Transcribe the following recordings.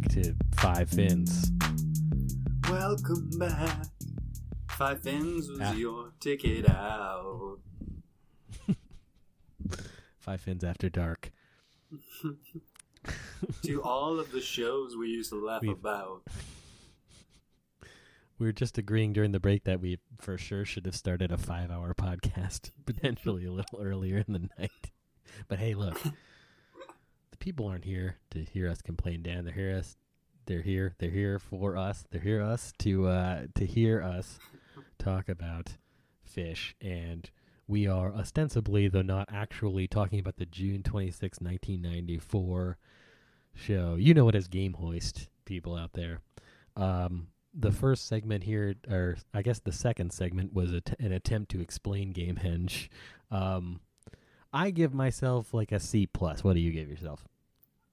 back to Five Fins. Welcome back. Five fins was Ah. your ticket out. Five Fins After Dark. to all of the shows we used to laugh We've- about. We were just agreeing during the break that we for sure should have started a five hour podcast, potentially a little earlier in the night. But hey, look, the people aren't here to hear us complain, Dan. They're here us. They're here. They're here for us. They're here us to uh, to hear us talk about Phish, and we are ostensibly, though not actually, talking about the June 26, 1994 show. You know it as Game Hoist, people out there. Um, the first segment here, or I guess the second segment, was an attempt to explain Gamehenge. Um, I give myself like a C plus. What do you give yourself?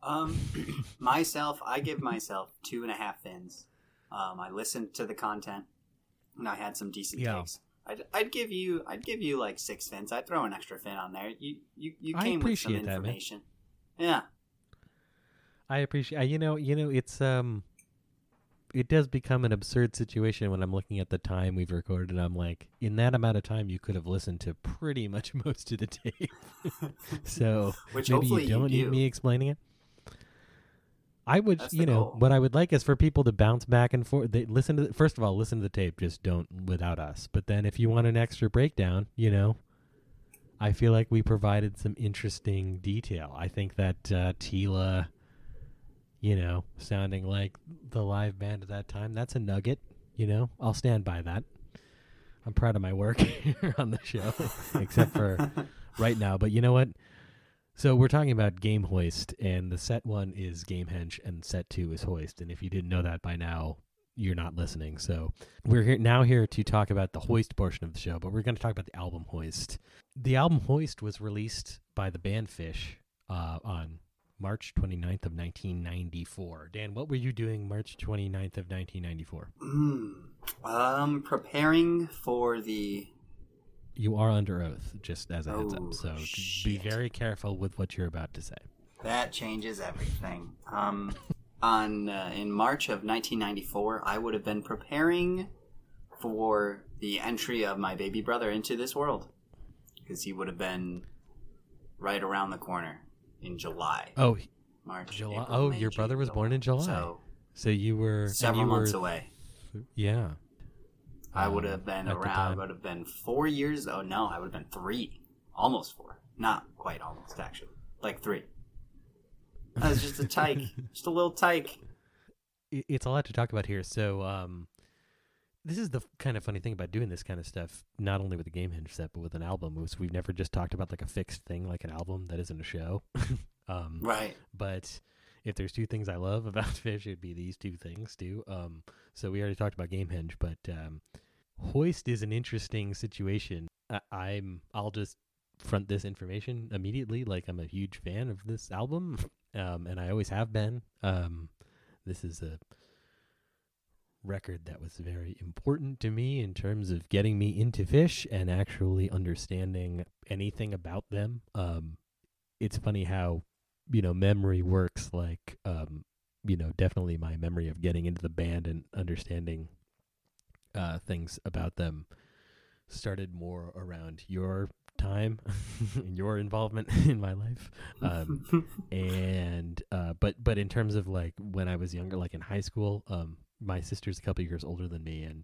Um, myself, I give myself two and a half fins. Um, I listened to the content, and I had some decent Yeah. takes. I'd, I'd give you, I'd give you like six fins. I'd throw an extra fin on there. You, you, you came with some appreciate that, man. information. Yeah, I appreciate. You know, you know, it's um, it does become an absurd situation when I'm looking at the time we've recorded. and I'm like, in that amount of time, you could have listened to pretty much most of the tape. so which maybe you don't you need do. me explaining it. I would, That's you know, goal. what I would like is for people to bounce back and forth. They listen to the, first of all, listen to the tape. Just don't without us. But then, if you want an extra breakdown, you know, I feel like we provided some interesting detail. I think that uh, Tela, you know, sounding like the live band at that time, that's a nugget. You know, I'll stand by that. I'm proud of my work here on the show, except for right now. But you know what? So we're talking about Game Hoist, and the set one is Gamehenge, and set two is Hoist. And if you didn't know that by now, you're not listening. So we're here now here to talk about the Hoist portion of the show, but we're going to talk about the album Hoist. The album Hoist was released by the band Phish uh, on March 29th of 1994. Dan, what were you doing March 29th of 1994? Mm. Um, preparing for the You are under oath, just as a heads Oh, up. So be very careful with what you're about to say. That changes everything. Um, on uh, in March of 1994, I would have been preparing for the entry of my baby brother into this world because he would have been right around the corner in July, Oh, March. July- April, oh, May, your June, brother was born in July. So so you were several you were- months away. Yeah. I um, would have been at around. I would have been four years. Oh no, I would have been three, almost four. Not quite almost, actually, like three. I was just a tyke, just a little tyke. it's a lot to talk about here. So, um, this is the kind of funny thing about doing this kind of stuff, not only with a Gamehenge set, but with an album. Was we've never just talked about like a fixed thing, like an album that isn't a show. um, Right. but if there's two things I love about Phish, it'd be these two things too. Um, so we already talked about Gamehenge, but um, Hoist is an interesting situation. I- I'm I'll just front this information immediately. Like I'm a huge fan of this album, um, and I always have been. Um, this is a record that was very important to me in terms of getting me into Phish and actually understanding anything about them. Um, it's funny how you know memory works. Like um, you know, definitely my memory of getting into the band and understanding uh, things about them started more around your time and your involvement in my life. Um, and uh, but but in terms of like when I was younger, like in high school, um, my sister's a couple years older than me, and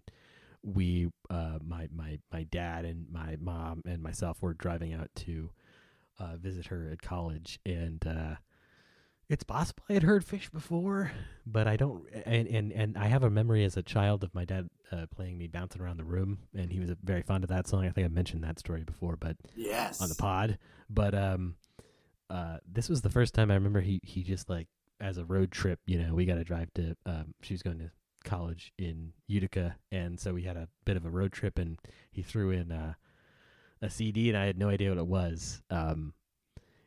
we, uh, my my my dad and my mom and myself were driving out to uh, visit her at college, and uh, it's possible I had heard Phish before, but I don't. And and and I have a memory as a child of my dad uh, playing me bouncing around the room, and he was very fond of that song. I think I mentioned that story before, but yes. on the pod. But um, uh, this was the first time I remember he he just like as a road trip. You know, we got to drive to. Um, she was going to college in Utica, and so we had a bit of a road trip, and he threw in uh, a CD, and I had no idea what it was. Um,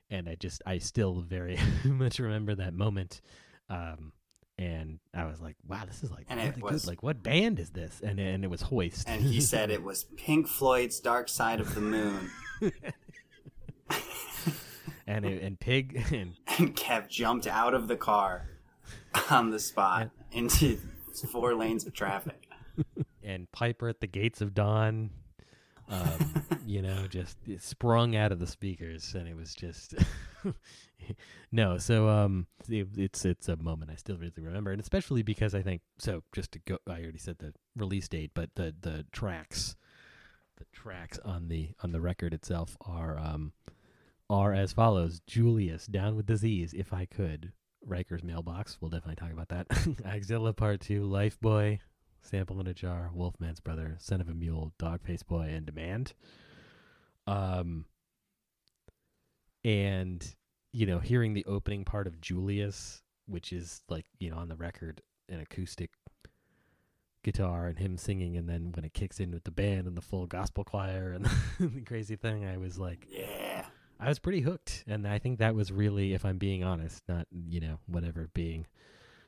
and I just I still very much remember that moment. Um, and I was like, "Wow, this is like And really it was- good. Like, what band is this?" And and it was Hoist. And he said it was Pink Floyd's Dark Side of the Moon. and it, and Pig and and Kev jumped out of the car on the spot into four lanes of traffic. and Piper at the gates of dawn. Um, you know, just it sprung out of the speakers, and it was just no. So, um, it, it's it's a moment I still really remember, and especially because I think so. Just to go, I already said the release date, but the the tracks, the tracks on the on the record itself are um are as follows: Julius, down with disease, if I could. Riker's mailbox. We'll definitely talk about that. Axilla Part Two, Lifeboy, Sample in a Jar, Wolfman's Brother, Son of a Mule, Dogface Boy, and Demand. Um, and you know, hearing the opening part of Julius, which is like you know on the record an acoustic guitar and him singing, and then when it kicks in with the band and the full gospel choir and the crazy thing, I was like, Yeah. I was pretty hooked, and I think that was really, if I'm being honest, not you know whatever being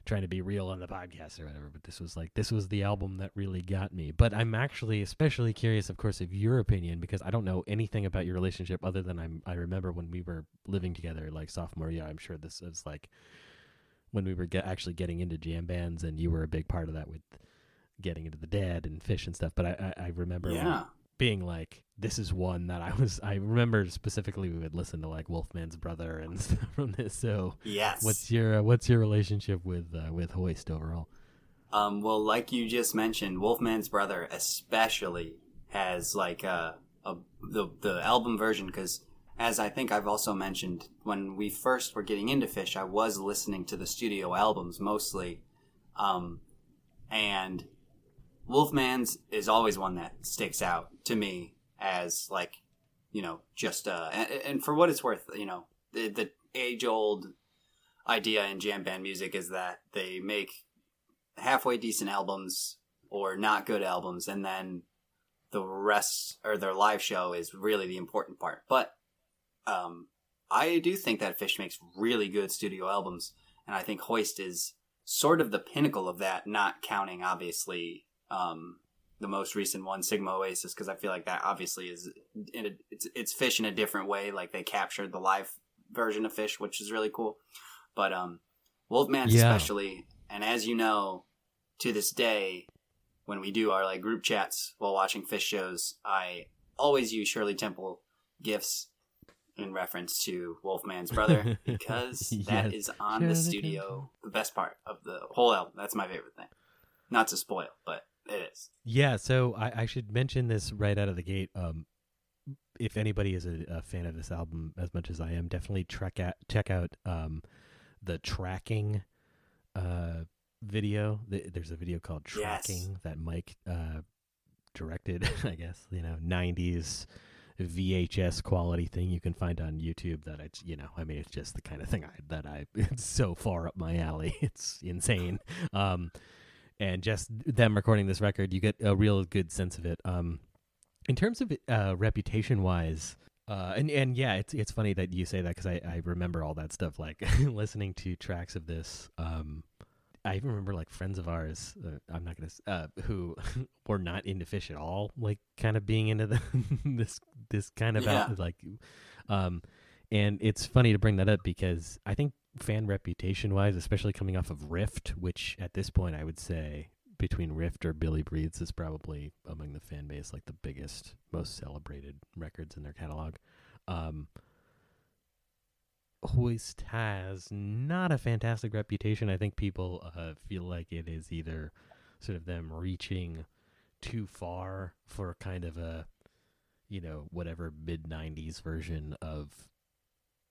trying to be real on the podcast or whatever, but this was like this was the album that really got me. But I'm actually especially curious, of course, of your opinion because I don't know anything about your relationship other than I'm I remember when we were living together, like sophomore year. I'm sure this is like when we were get, actually getting into jam bands, and you were a big part of that with getting into the dead and Phish and stuff. But I I, I remember Yeah. Being like, this is one that I was. I remember specifically we would listen to like Wolfman's Brother and stuff from this. So, Yes. what's your uh, what's your relationship with uh, with Hoist overall? Um, well, like you just mentioned, Wolfman's brother especially has like a, a the the album version because, as I think I've also mentioned, when we first were getting into Phish, I was listening to the studio albums mostly, um, and Wolfman's is always one that sticks out to me as like, you know, just uh, and, and for what it's worth, you know, the, the age old idea in jam band music is that they make halfway decent albums or not good albums and then the rest or their live show is really the important part. But um i do think that phish makes really good studio albums and i think hoist is sort of the pinnacle of that not counting obviously um the most recent one sigma oasis because i feel like that obviously is in a, it's it's phish in a different way like they captured the live version of phish which is really cool but um wolfman's Yeah. especially and as you know to this day when we do our like group chats while watching phish shows i always use shirley temple gifts in reference to wolfman's brother because that Yes. is on the studio Temple. the best part of the whole album that's my favorite thing not to spoil but it is Yeah, so I, I should mention this right out of the gate. Um, if anybody is a, a fan of this album as much as I am, definitely check out check out um, the tracking uh, video. Th- There's a video called Yes. Tracking that Mike uh, directed. I guess you know '90s VHS quality thing you can find on YouTube. That it's you know I mean it's just the kind of thing I, that I it's so far up my alley. It's insane. Um, and just them recording this record, you get a real good sense of it. Um, in terms of uh, reputation wise, uh, and and yeah, it's it's funny that you say that because I, I remember all that stuff. Like listening to tracks of this, um, I even remember like friends of ours. Uh, I'm not gonna uh, who were not into Phish at all, like kind of being into the this this kind of out, like, um, and it's funny to bring that up because I think fan reputation wise, especially coming off of Rift, which at this point I would say between Rift or Billy Breathes is probably among the fan base like the biggest, most celebrated records in their catalog. Um, Hoist has not a fantastic reputation. I think people uh, feel like it is either sort of them reaching too far for kind of a, you know, whatever mid 90s version of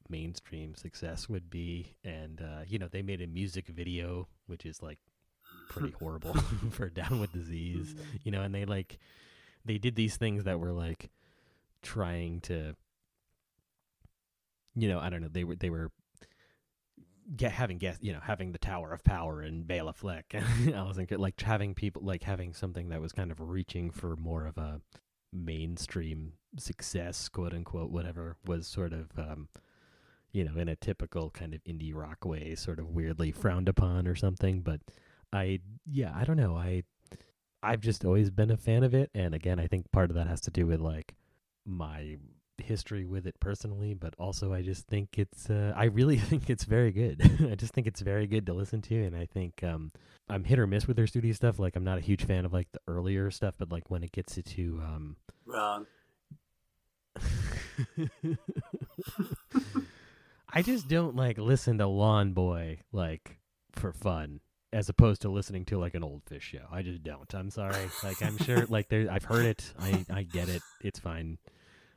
mainstream success would be. And, uh, you know, they made a music video, which is like pretty horrible for Down with Disease, you know, and they like, they did these things that were like trying to, you know, I don't know, they were, they were, get having guest you know having the tower of power and Bela Fleck I was thinking like having people like having something that was kind of reaching for more of a mainstream success quote unquote whatever was sort of um you know in a typical kind of indie rock way sort of weirdly frowned upon or something but I yeah I don't know I I've just always been a fan of it and again I think part of that has to do with like my history with it personally, but also I just think it's uh, I really think it's very good. I just think it's very good to listen to, and I think um, I'm hit or miss with their studio stuff. Like I'm not a huge fan of like the earlier stuff, but like when it gets to um, Wrong. I just don't like listen to Lawn Boy like for fun as opposed to listening to like an old Phish show. I just don't. I'm sorry. Like I'm sure like there I've heard it. I I get it. It's fine.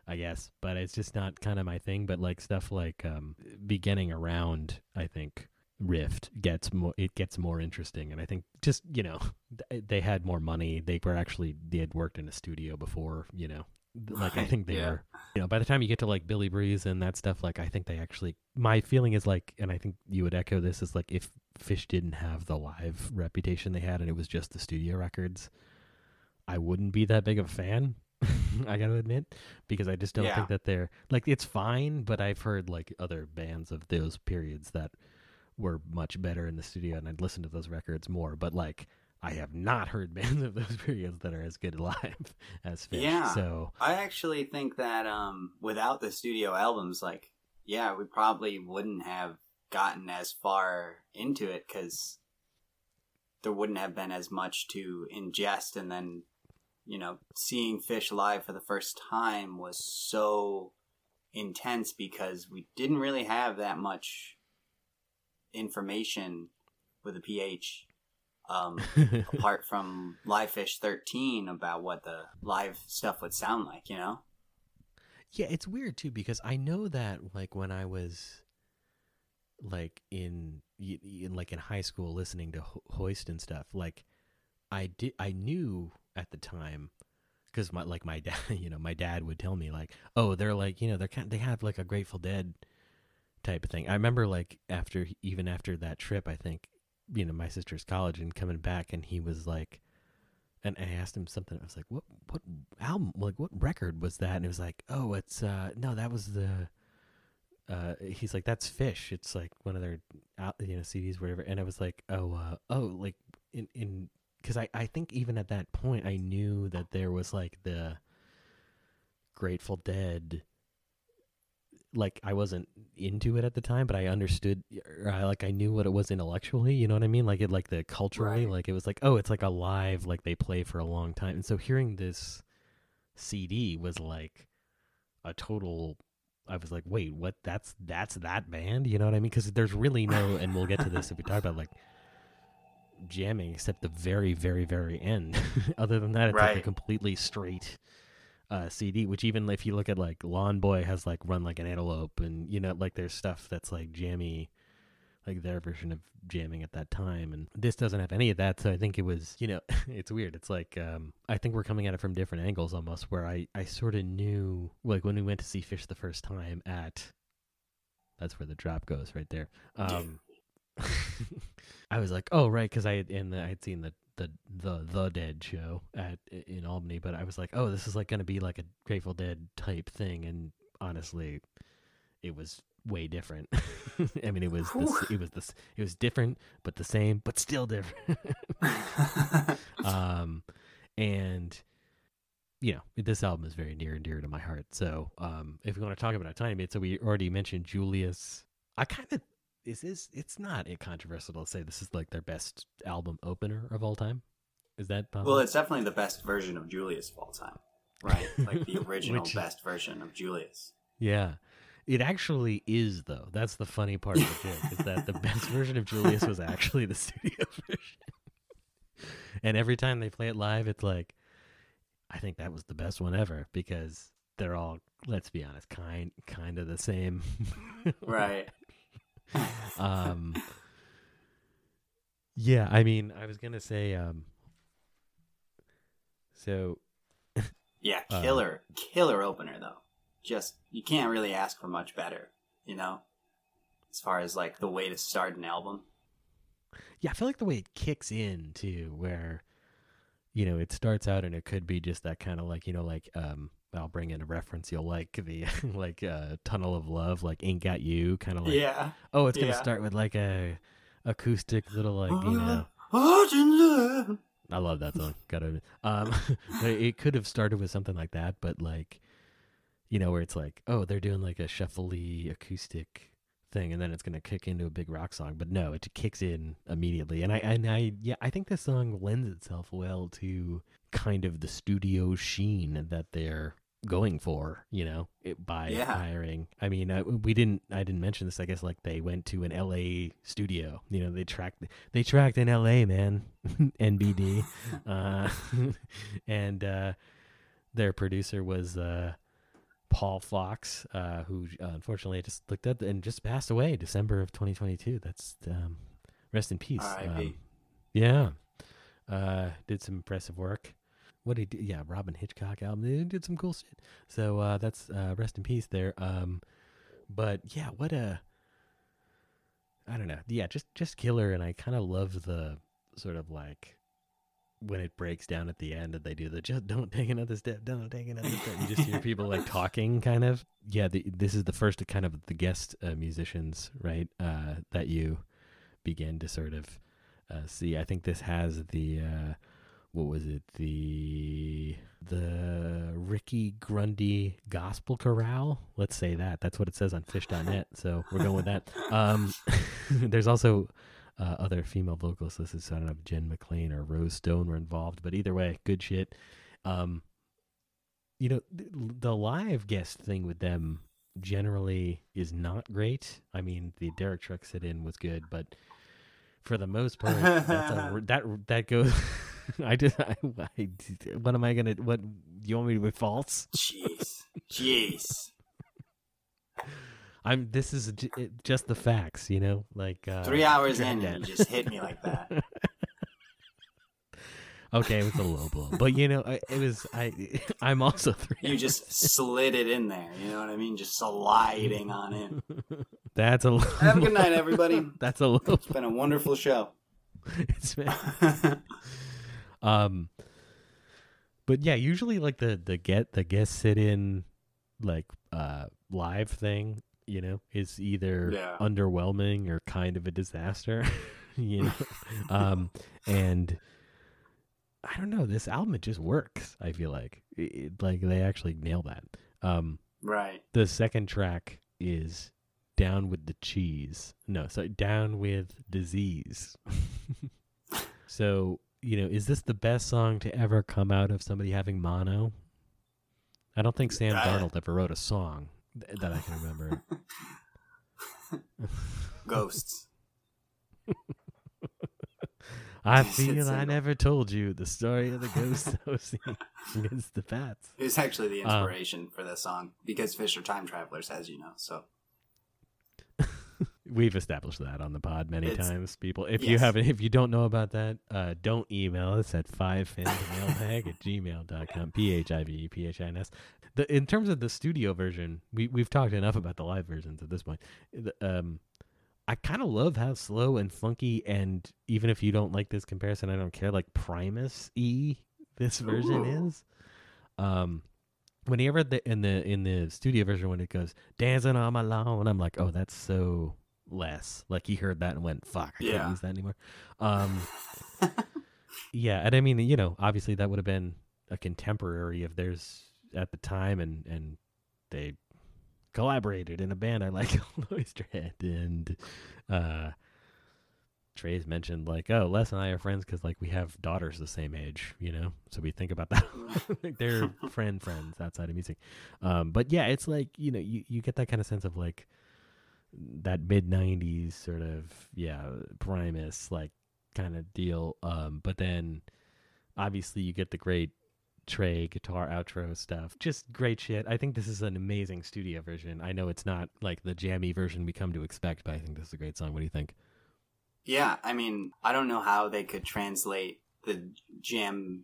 I guess, but it's just not kind of my thing, but like stuff like um beginning around, I think Rift gets more it gets more interesting and I think just, you know, th- they had more money. They were actually they had worked in a studio before, you know. Like I think they yeah. were you know, by the time you get to like Billy Breathes and that stuff, like I think they actually my feeling is like and I think you would echo this is like if Phish didn't have the live reputation they had and it was just the studio records, I wouldn't be that big of a fan. I gotta admit. Because I just don't Yeah. think that they're like it's fine, but I've heard like other bands of those periods that were much better in the studio and I'd listen to those records more. But like I have not heard bands of those periods that are as good live as Phish. Yeah. So I actually think that um, without the studio albums, like, yeah, we probably wouldn't have gotten as far into it because there wouldn't have been as much to ingest. And then, you know, seeing Phish live for the first time was so intense because we didn't really have that much information with the PH. Um, apart from Live Phish 13 about what the live stuff would sound like, you know? Yeah, it's weird too because I know that like when I was like in, in like in high school listening to Ho- Hoist and stuff, like I did I knew at the time because my like my dad, you know, my dad would tell me like, "Oh, they're like, you know, they're kind they have like a Grateful Dead type of thing." I remember like after even after that trip, I think, you know, my sister's college and coming back and he was like and I asked him something. I was like, "What what album? Like what record was that?" And it was like, "Oh, it's uh no, that was the." Uh, he's like, "That's Phish. It's like one of their you know CDs, whatever." And I was like, "Oh, uh, oh, like in in because I I think even at that point I knew that there was like the Grateful Dead. Like I wasn't into it at the time, but I understood. I, like I knew what it was intellectually. You know what I mean? Like it, like the culturally, Right. like it was like, oh, it's like a live, like they play for a long time. And so hearing this CD was like a total. I was like, wait, what? That's that's that band? You know what I mean? Because there's really no, and we'll get to this if we talk about like jamming, except the very, very, very end. Other than that, it's like a completely straight uh, CD. Which even if you look at like Lawn Boy has like Run Like an Antelope, and you know, like there's stuff that's like jammy, like their version of jamming at that time. And this doesn't have any of that. So I think it was, you know, it's weird. It's like um, I think we're coming at it from different angles almost. Where I I sort of knew like when we went to see Phish the first time at. That's where the drop goes right there. Um, I was like, oh right, because I and I had seen the the the the Dead show at in Albany, but I was like, oh, this is like going to be like a Grateful Dead type thing, and honestly, it was way different. I mean, it was this, it was this it was different, but the same, but still different. um, and you know, this album is very near and dear to my heart. So, um, if we want to talk about a tiny bit, so we already mentioned Julius. I kind of is this. It's not a controversial to say this is like their best album opener of all time. Is that possible? well, it's definitely the best version of Julius of all time. Right? Like the original Which- best version of Julius. Yeah. It actually is though. That's the funny part of the joke is that the best version of Julius was actually the studio version. and every time they play it live, it's like, I think that was the best one ever because they're all, let's be honest, kind kind of the same. Right. um. Yeah, I mean, I was gonna say, um. So Yeah, Uh, killer, killer opener though. Just you can't really ask for much better, you know. As far as like the way to start an album. Yeah, I feel like the way it kicks in too, where you know it starts out and it could be just that kind of like you know like um I'll bring in a reference you'll like the like uh Tunnel of Love like Ain't Got You kind of like yeah. oh it's gonna yeah. start with like a acoustic little like you know. I love that song. Got to um, it could have started with something like that, but like, you know, where it's like, oh, they're doing like a shuffly acoustic thing, and then it's gonna kick into a big rock song. But no, it kicks in immediately, and I and I yeah, I think this song lends itself well to kind of the studio sheen that they're going for you know it, by Yeah. hiring. I mean uh, we didn't i didn't mention this i guess like they went to an la studio. You know they tracked they tracked in la man. Nbd uh and uh their producer was uh paul fox uh who uh, unfortunately I just looked up and just passed away december of 2022 that's um rest in peace. Um, yeah. Uh did some impressive work what did he do? Yeah, Robyn Hitchcock album. They did some cool shit. So uh, that's uh, rest in peace there. Um, but yeah, what a I don't know. Yeah, just just killer, and I kind of love the sort of like when it breaks down at the end and they do the just don't take another step, don't take another step. You just hear people like talking, kind of. Yeah, the, this is the first kind of the guest uh, musicians, right? Uh, that you begin to sort of uh, see. I think this has the uh, what was it the the Rickey Grundy Gospel Chorale? Let's say that. That's what it says on Phish.net. So we're going with that. Um, there's also uh, other female vocalists listed. So I don't know if Jen McLean or Rose Stone were involved, but either way, good shit. Um, you know, th- the live guest thing with them generally is not great. I mean, the Derek Truck sit in was good, but for the most part, a, that that goes. I just, I, I, what am I gonna? What you want me to be false? Jeez. Jeez. I'm. This is j- it- just the facts, you know. Like uh, Three hours in, and you just hit me like that. okay, it was a low blow, but you know, I, it was. I. I'm also three. You just slid it in there. You know what I mean? Just sliding on in. That's a. Low, Have a good night, everybody. That's a low. It's been a wonderful show. It's been, um, but yeah, usually like the the get the guest sit in like uh live thing, you know, is either Yeah. underwhelming or kind of a disaster, you know. um, and I don't know, this album it just works. I feel like it, it- like they actually nail that. Um, right. the second track is down with the cheese no so down with disease so you know is this the best song to ever come out of somebody having mono i don't think sam Uh, darnold ever wrote a song th- that i can remember Ghosts. i feel i never told you the story of the ghost OC against the bats It was actually the Uh. inspiration for this song because Phish are time travelers, as you know. So We've established that on the pod many It's- times. People, if you haven't, if you don't know about that, uh, don't email us at fivefins@mailbag at gmail.com. P H I V E P H I N S. The in terms of the studio version, we we've talked enough about the live versions at this point. The, um, I kind of love how slow and funky, and even if you don't like this comparison, I don't care. Like Primus E, this version Ooh. is. Um, whenever the in the in the studio version when it goes dancing on my lawn, I'm like, oh, that's so less. Like he heard that and went, fuck, I Yeah. can't use that anymore. Um, yeah, and I mean, you know, obviously that would have been a contemporary of theirs at the time, and and they collaborated in a band I like Oysterhead, and uh, Trey's mentioned like, oh, Les and I are friends because like we have daughters the same age, you know, so we think about that. like they're friend friends outside of music, um, but yeah, it's like you know, you you get that kind of sense of like that mid '90s sort of yeah Primus like kind of deal, um, but then obviously you get the great Trey guitar outro stuff. Just great shit. I think this is an amazing studio version. I know it's not like the jammy version we come to expect, but I think this is a great song. What do you think? yeah, I mean, I don't know how they could translate the jam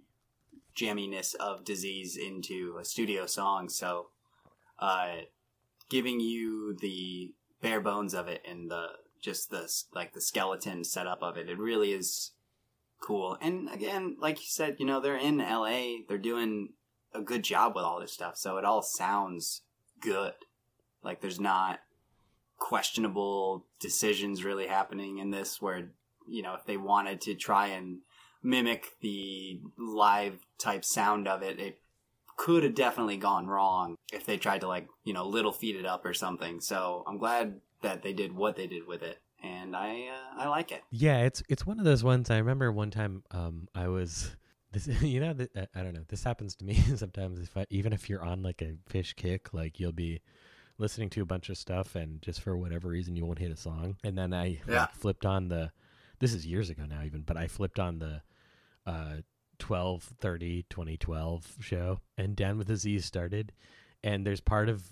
jamminess of disease into a studio song. So, uh, giving you the bare bones of it and the just the like the skeleton setup of it, it really is cool. And again, like you said, you know, they're in LA, they're doing a good job with all this stuff, so it all sounds good. Like there's not questionable decisions really happening in this where you know if they wanted to try and mimic the live type sound of it it could have definitely gone wrong if they tried to like you know Little Feat it up or something. So I'm glad that they did what they did with it, and I uh, I like it. Yeah, it's it's one of those ones. I remember one time um, I was this you know th- I don't know this happens to me sometimes if I, even if you're on like a Phish kick like you'll be listening to a bunch of stuff and just for whatever reason you won't hit a song and then I Yeah. like, flipped on the this is years ago now even but I flipped on the uh 12 30 2012 show and down with the Z started and there's part of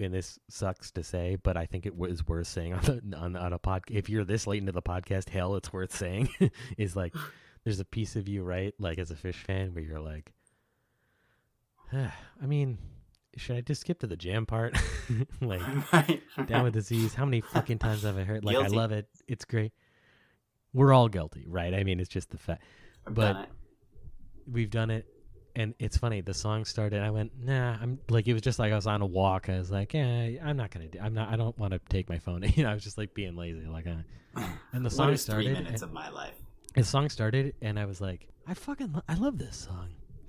and this sucks to say, but I think it was worth saying on the, on, on a pod. If you're this late into the podcast, hell, it's worth saying. is like there's a piece of you, right? Like as a Phish fan, where you're like, I mean, should I just skip to the jam part? like down with disease. How many fucking times have I heard? Like I love it. It's great. We're all guilty, right? I mean, it's just the fact. But-. We've done it, and it's funny. The song started. I went, nah. I'm like, it was just like I was on a walk. I was like, yeah, I'm not gonna do. I'm not. I don't want to take my phone. you know, I was just like being lazy. Like, uh, and the song is three started. minutes and- of my life? the song started, and I was like, I fucking, lo- I love this song.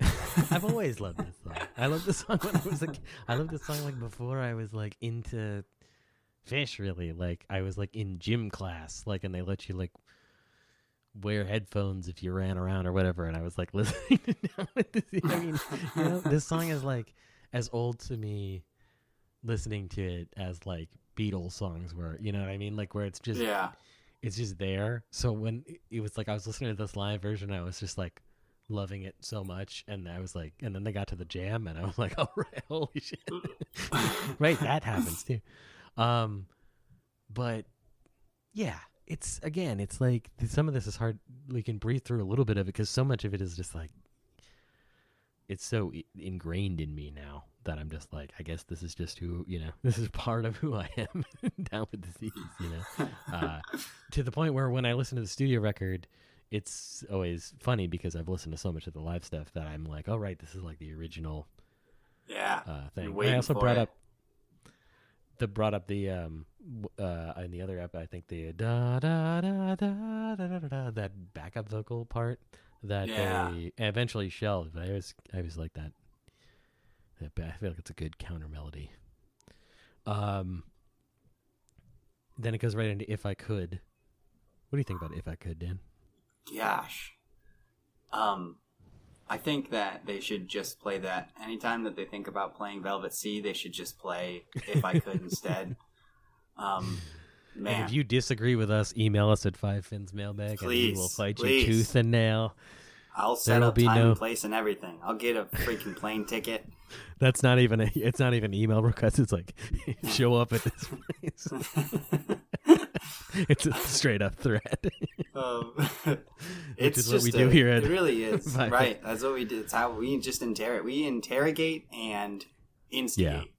I've always loved this song. I love this song when I was like, I loved this song like before I was like into Phish. Really, like I was like in gym class, like, and they let you like wear headphones if you ran around or whatever. And I was like listening to Down with the Sea. I mean, you know, this song is like as old to me listening to it as like Beatles songs were. You know what I mean? Like where it's just Yeah. it's just there. So when it- it was like I was listening to this live version, I was just like loving it so much, and I was like, and then they got to the jam, and I was like, all right, holy shit, right, that happens too. Um, but yeah, it's again, it's like some of this is hard. We can breathe through a little bit of it because so much of it is just like it's so ingrained in me now that I'm just like, I guess this is just who you know, this is part of who I am. Down with disease, you know uh, to the point where when I listen to the studio record, it's always funny because I've listened to so much of the live stuff that I'm like, oh right, this is like the original yeah. uh, thing. You're And waiting I also brought it. up the brought up the um uh in the other app I think the da da da da da da da, da that backup vocal part that Yeah. they eventually shelved. But I was I always like that. that I feel like it's a good counter melody. Um. Then it goes right into if I could. What do you think about if I could, Dan? Gosh. Um, I think that they should just play that. Anytime that they think about playing Velvet Sea, they should just play If I Could instead. Um, And man. if you disagree with us, email us at Five Fins Mailbag, and we will fight please. you tooth and nail. I'll set there'll up be time no- and place and everything. I'll get a freaking plane ticket. That's not even a. It's not even email request. It's like show up at this place. it's a straight up threat. um, it's what we do here at It really is right. That's what we do. It's how we just interrogate. We interrogate and instigate.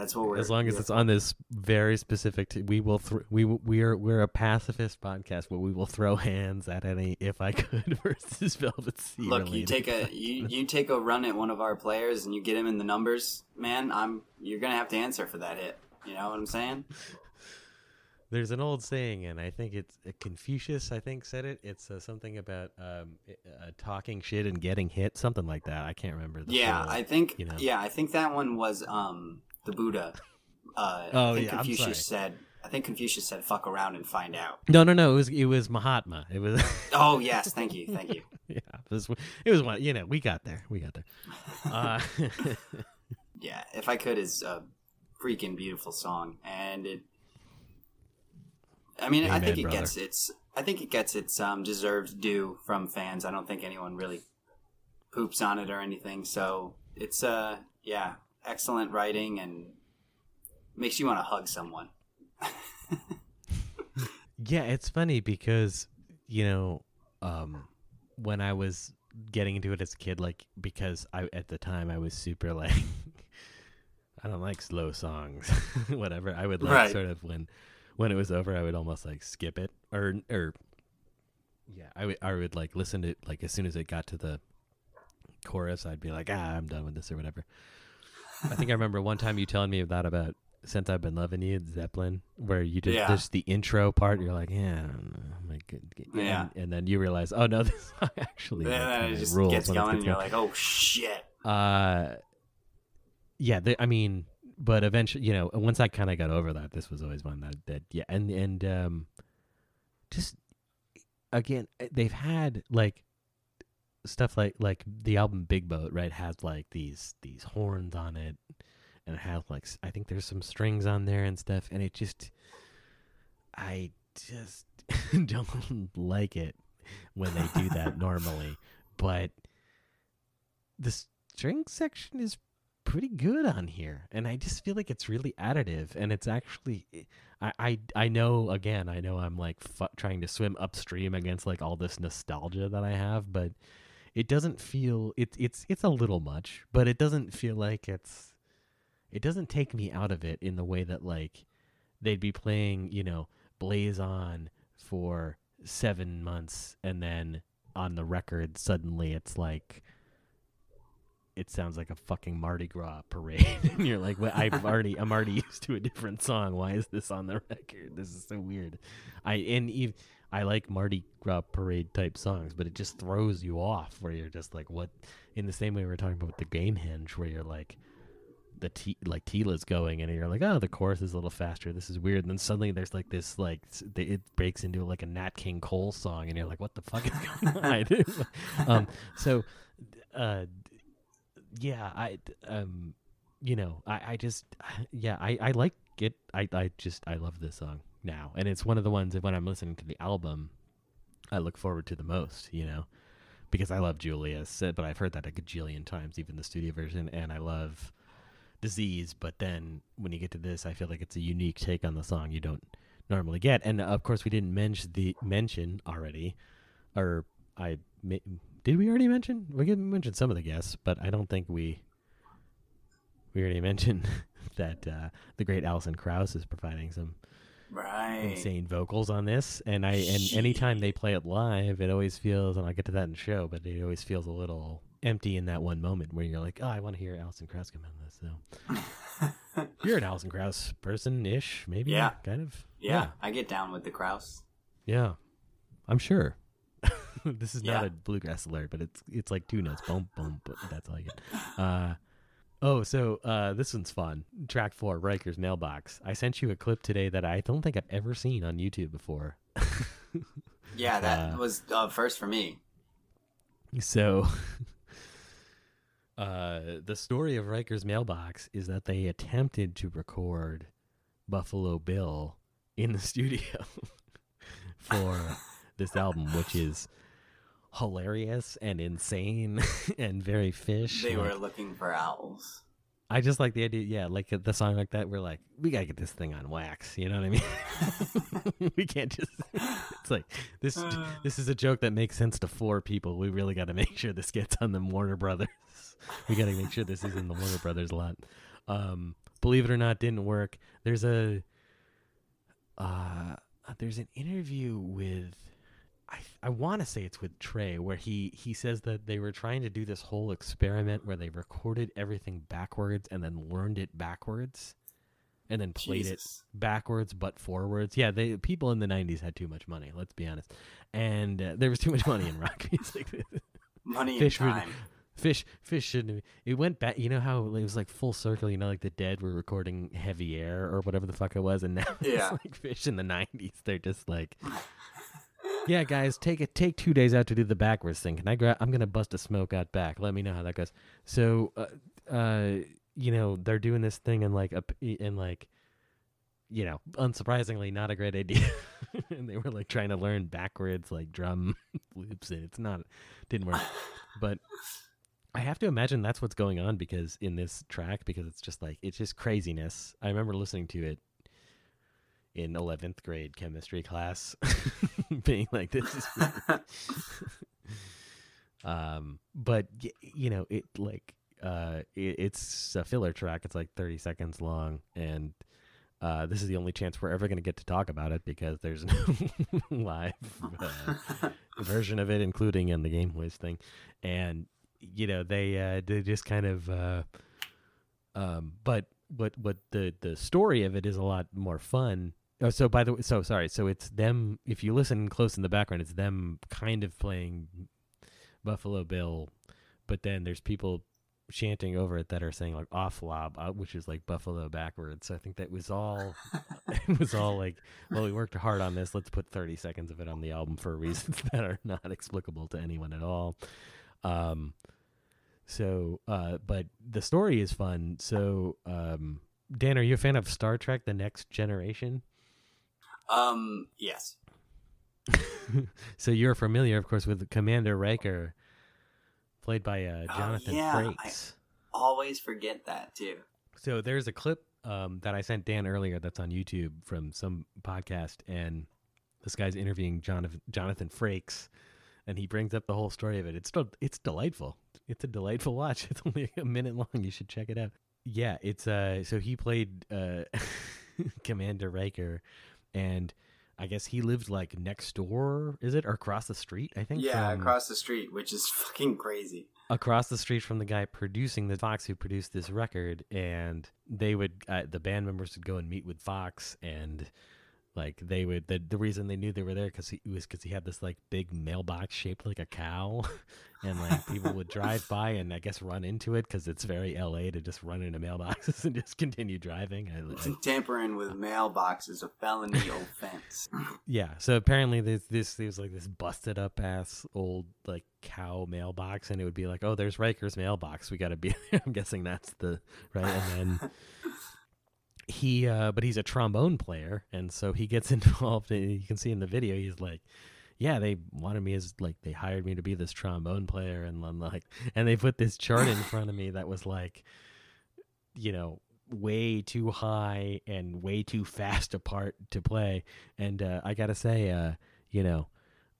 That's what we're. as long as it's on this very specific, t- we will. Th- we we are we're a pacifist podcast, where we will throw hands at any if I could versus Velvet Sea. Look, you take a you, you take a run at one of our players and you get him in the numbers, man. I'm you're gonna have to answer for that hit. You know what I'm saying? There's an old saying, and I think it's uh, Confucius. I think said it. It's uh, something about um, uh, talking shit and getting hit, something like that. I can't remember. The yeah, full- I think you know. yeah, I think that one was um the Buddha. Uh, Oh, I think yeah, Confucius said. I think Confucius said, "Fuck around and find out." No, no, no. It was it was Mahatma. It was Oh yes, thank you, thank you. yeah. It was, it was one. You know, we got there. We got there. Uh, Yeah, if I could is a freaking beautiful song, and it. I mean, I think it brother. gets its. I think it gets its um, deserved due from fans. I don't think anyone really poops on it or anything. So it's uh yeah, excellent writing and makes you want to hug someone. yeah, it's funny because you know, um, when I was getting into it as a kid, like because I at the time I was super like. I don't like slow songs, whatever. I would like Right. sort of when, when it was over, I would almost like skip it or or, yeah, I would I would like listen to like as soon as it got to the chorus, I'd be like, ah, I'm done with this or whatever. I think I remember one time you telling me that about since I've been loving you, Zeppelin, where you just Yeah. just the intro part, you're like, yeah, I don't know, I'm like, good, good." Yeah. and, and then you realize, oh no, this actually then like, it just rules gets going, and you're going. like, oh shit. uh, yeah, the, I mean, but eventually, you know, once I kind of got over that, this was always one that that yeah, and and um, just again, eh, they've had like stuff like like the album Big Boat, right? Has like these these horns on it, and it has like I think there's some strings on there and stuff, and it just I just don't like it when they do that normally, but the string section is pretty good on here, and I just feel like it's really additive, and it's actually. I, I, I know again I know I'm like fu- trying to swim upstream against like all this nostalgia that I have but it doesn't feel it, it's it's a little much but it doesn't feel like it's it doesn't take me out of it in the way that like they'd be playing you know blaze on for seven months and then on the record suddenly it's like it sounds like a fucking Mardi Gras parade, and you're like, well, I've already, I'm already used to a different song. Why is this on the record? This is so weird. I and even I like Mardi Gras parade type songs, but it just throws you off where you're just like, what? In the same way we were talking about the Gamehenge, where you're like, the T like Tela's going, and you're like, oh, the chorus is a little faster. This is weird. And then suddenly there's like this like it breaks into like a Nat King Cole song, and you're like, what the fuck is going on? i um, so. Uh, yeah, I um, you know, I I just yeah, I I like it. I I just I love this song now, and it's one of the ones that when I'm listening to the album, I look forward to the most. You know, because I love Julius, but I've heard that a gajillion times, even the studio version, and I love Disease. But then when you get to this, I feel like it's a unique take on the song you don't normally get, and of course we didn't mention the mention already, or I did we already mention? We mentioned some of the guests, but I don't think we we already mentioned that uh, the great Alison Krauss is providing some right insane vocals on this. And I and anytime they play it live, it always feels, and I'll get to that in the show, but it always feels a little empty in that one moment where you're like, oh, I want to hear Alison Krauss come in this. So you're an Alison Krauss person ish, maybe. Yeah, kind of. Yeah, yeah, I get down with the Krauss. Yeah, I'm sure. this is yeah. not a bluegrass alert, but it's it's like two notes, boom, boom. But that's all I get. Uh, oh, so uh, this one's fun. Track four, Riker's mailbox. I sent you a clip today that I don't think I've ever seen on YouTube before. yeah, that uh, was uh, first for me. So, uh, the story of Riker's mailbox is that they attempted to record Buffalo Bill in the studio for this album, which is hilarious and insane and very Phish. They like, were looking for owls. I just like the idea, yeah, like the song like that. We're like, we gotta get this thing on wax. You know what I mean? we can't just. It's like this. Uh, this is a joke that makes sense to four people. We really got to make sure this gets on the Warner Brothers. we got to make sure this is in the Warner Brothers lot. Um, believe it or not, didn't work. There's a. Uh, there's an interview with I, I want to say it's with Trey where he he says that they were trying to do this whole experiment where they recorded everything backwards and then learned it backwards and then played Jesus. it backwards but forwards. Yeah, they people in the 90s had too much money, let's be honest. And uh, there was too much money in rock music. money Phish and time. Phish, Phish shouldn't. It went back. You know how it was like full circle. You know, like the Dead were recording Heavy Air or whatever the fuck it was, and now yeah. it's like Phish in the '90s. They're just like, yeah, guys, take it. Take two days out to do the backwards thing. Can I grab? I'm gonna bust a smoke out back. Let me know how that goes. So, uh, uh, you know, they're doing this thing in like a in like, you know, unsurprisingly, not a great idea. and they were like trying to learn backwards like drum loops, and it's not didn't work. but I have to imagine that's what's going on because in this track because it's just like it's just craziness. I remember listening to it in 11th grade chemistry class being like this is um but you know it like uh it, it's a filler track it's like 30 seconds long and uh, this is the only chance we're ever going to get to talk about it because there's no live uh, version of it, including in the Game Wiz thing. And you know they uh, they just kind of, uh, um, but what what the the story of it is a lot more fun Oh, so by the way, so sorry. So it's them. If you listen close in the background, it's them kind of playing Buffalo Bill, but then there's people chanting over it that are saying like off lob, uh, which is like buffalo backwards. So I think that was all. it was all like, well, we worked hard on this. Let's put 30 seconds of it on the album for reasons that are not explicable to anyone at all. Um, so, uh, but the story is fun. So, um, Dan, are you a fan of Star Trek: The Next Generation? Um, yes. so you're familiar, of course, with Commander Riker, played by uh, Oh, Jonathan yeah, I- Frakes. Always forget that too. So there's a clip um, that I sent Dan earlier that's on YouTube from some podcast, and this guy's interviewing Jonathan, Jonathan Frakes, and he brings up the whole story of it. It's still, it's delightful. It's a delightful watch. It's only a minute long. You should check it out. Yeah, it's uh. So he played uh, Commander Riker, and I guess he lived like next door. Is it or across the street? I think. Yeah, from- across the street, which is fucking crazy. across the street from the guy producing the Fox who produced this record, and they would uh, the band members would go and meet with Fox, and like they would the the reason they knew they were there because he was because he had this like big mailbox shaped like a cow, and like people would drive by and I guess run into it because it's very L.A. to just run into mailboxes and just continue driving. I, Tampering with mailboxes is a felony offense. Yeah. So apparently this this there was like this busted up ass old like cow mailbox and it would be like, Oh, there's Riker's mailbox. We gotta be there. I'm guessing that's the right and then he uh but he's a trombone player and so he gets involved and you can see in the video he's like yeah they wanted me as like they hired me to be this trombone player and like and they put this chart in front of me that was like you know way too high and way too fast apart to play. And uh, i gotta say uh you know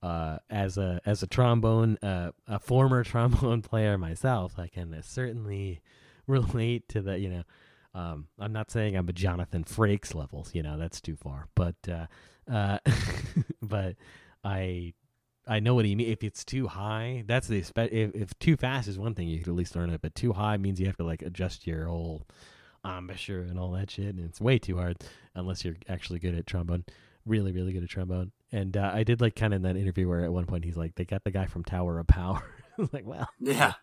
uh as a as a trombone uh a former trombone player myself i can certainly relate to the you know um, I'm not saying I'm a Jonathan Frakes levels, you know, that's too far. But uh, uh, but I I know what he means. If it's too high, that's the if, if too fast is one thing you could at least learn it, but too high means you have to like adjust your whole embouchure and all that shit, and it's way too hard unless you're actually good at trombone. Really, really good at trombone. And uh, I did like kind of in that interview where at one point he's like, they got the guy from Tower of Power. I was like, well, Yeah,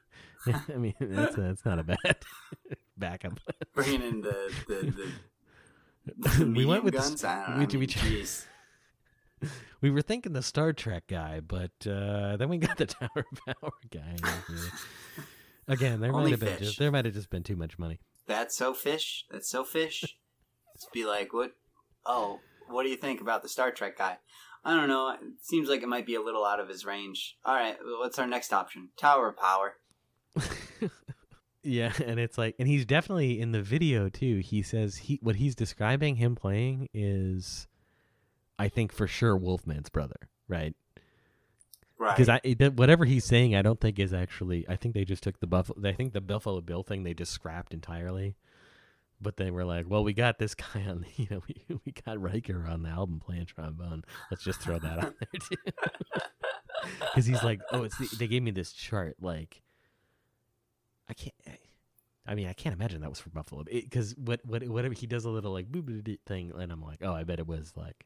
I mean, that's that's not a bad backup. bringing in the the, the, the we went with the guns. st- I don't know. we- I mean, we- we were thinking the Star Trek guy, but uh, then we got the Tower of Power guy. Again, there might have been just there might have just been too much money. That's so Phish. That's so Phish. Just be like, what? Oh, what do you think about the Star Trek guy? I don't know. It seems like it might be a little out of his range. All right, what's our next option? Tower of Power. Yeah, and it's like, and he's definitely in the video too. He says he what he's describing him playing is, I think for sure Wolfman's brother, right? Right. Because I it, whatever he's saying, I don't think is actually. I think they just took the buffalo. I think the Buffalo Bill thing they just scrapped entirely. But they were like, well, we got this guy on, you know, we, we got Riker on the album playing trombone. Let's just throw that on there too. Because he's like, oh, it's the, they gave me this chart. Like, I can't. I mean, I can't imagine that was for Buffalo. Because what what whatever he does a little like boo boo thing, and I'm like, oh, I bet it was like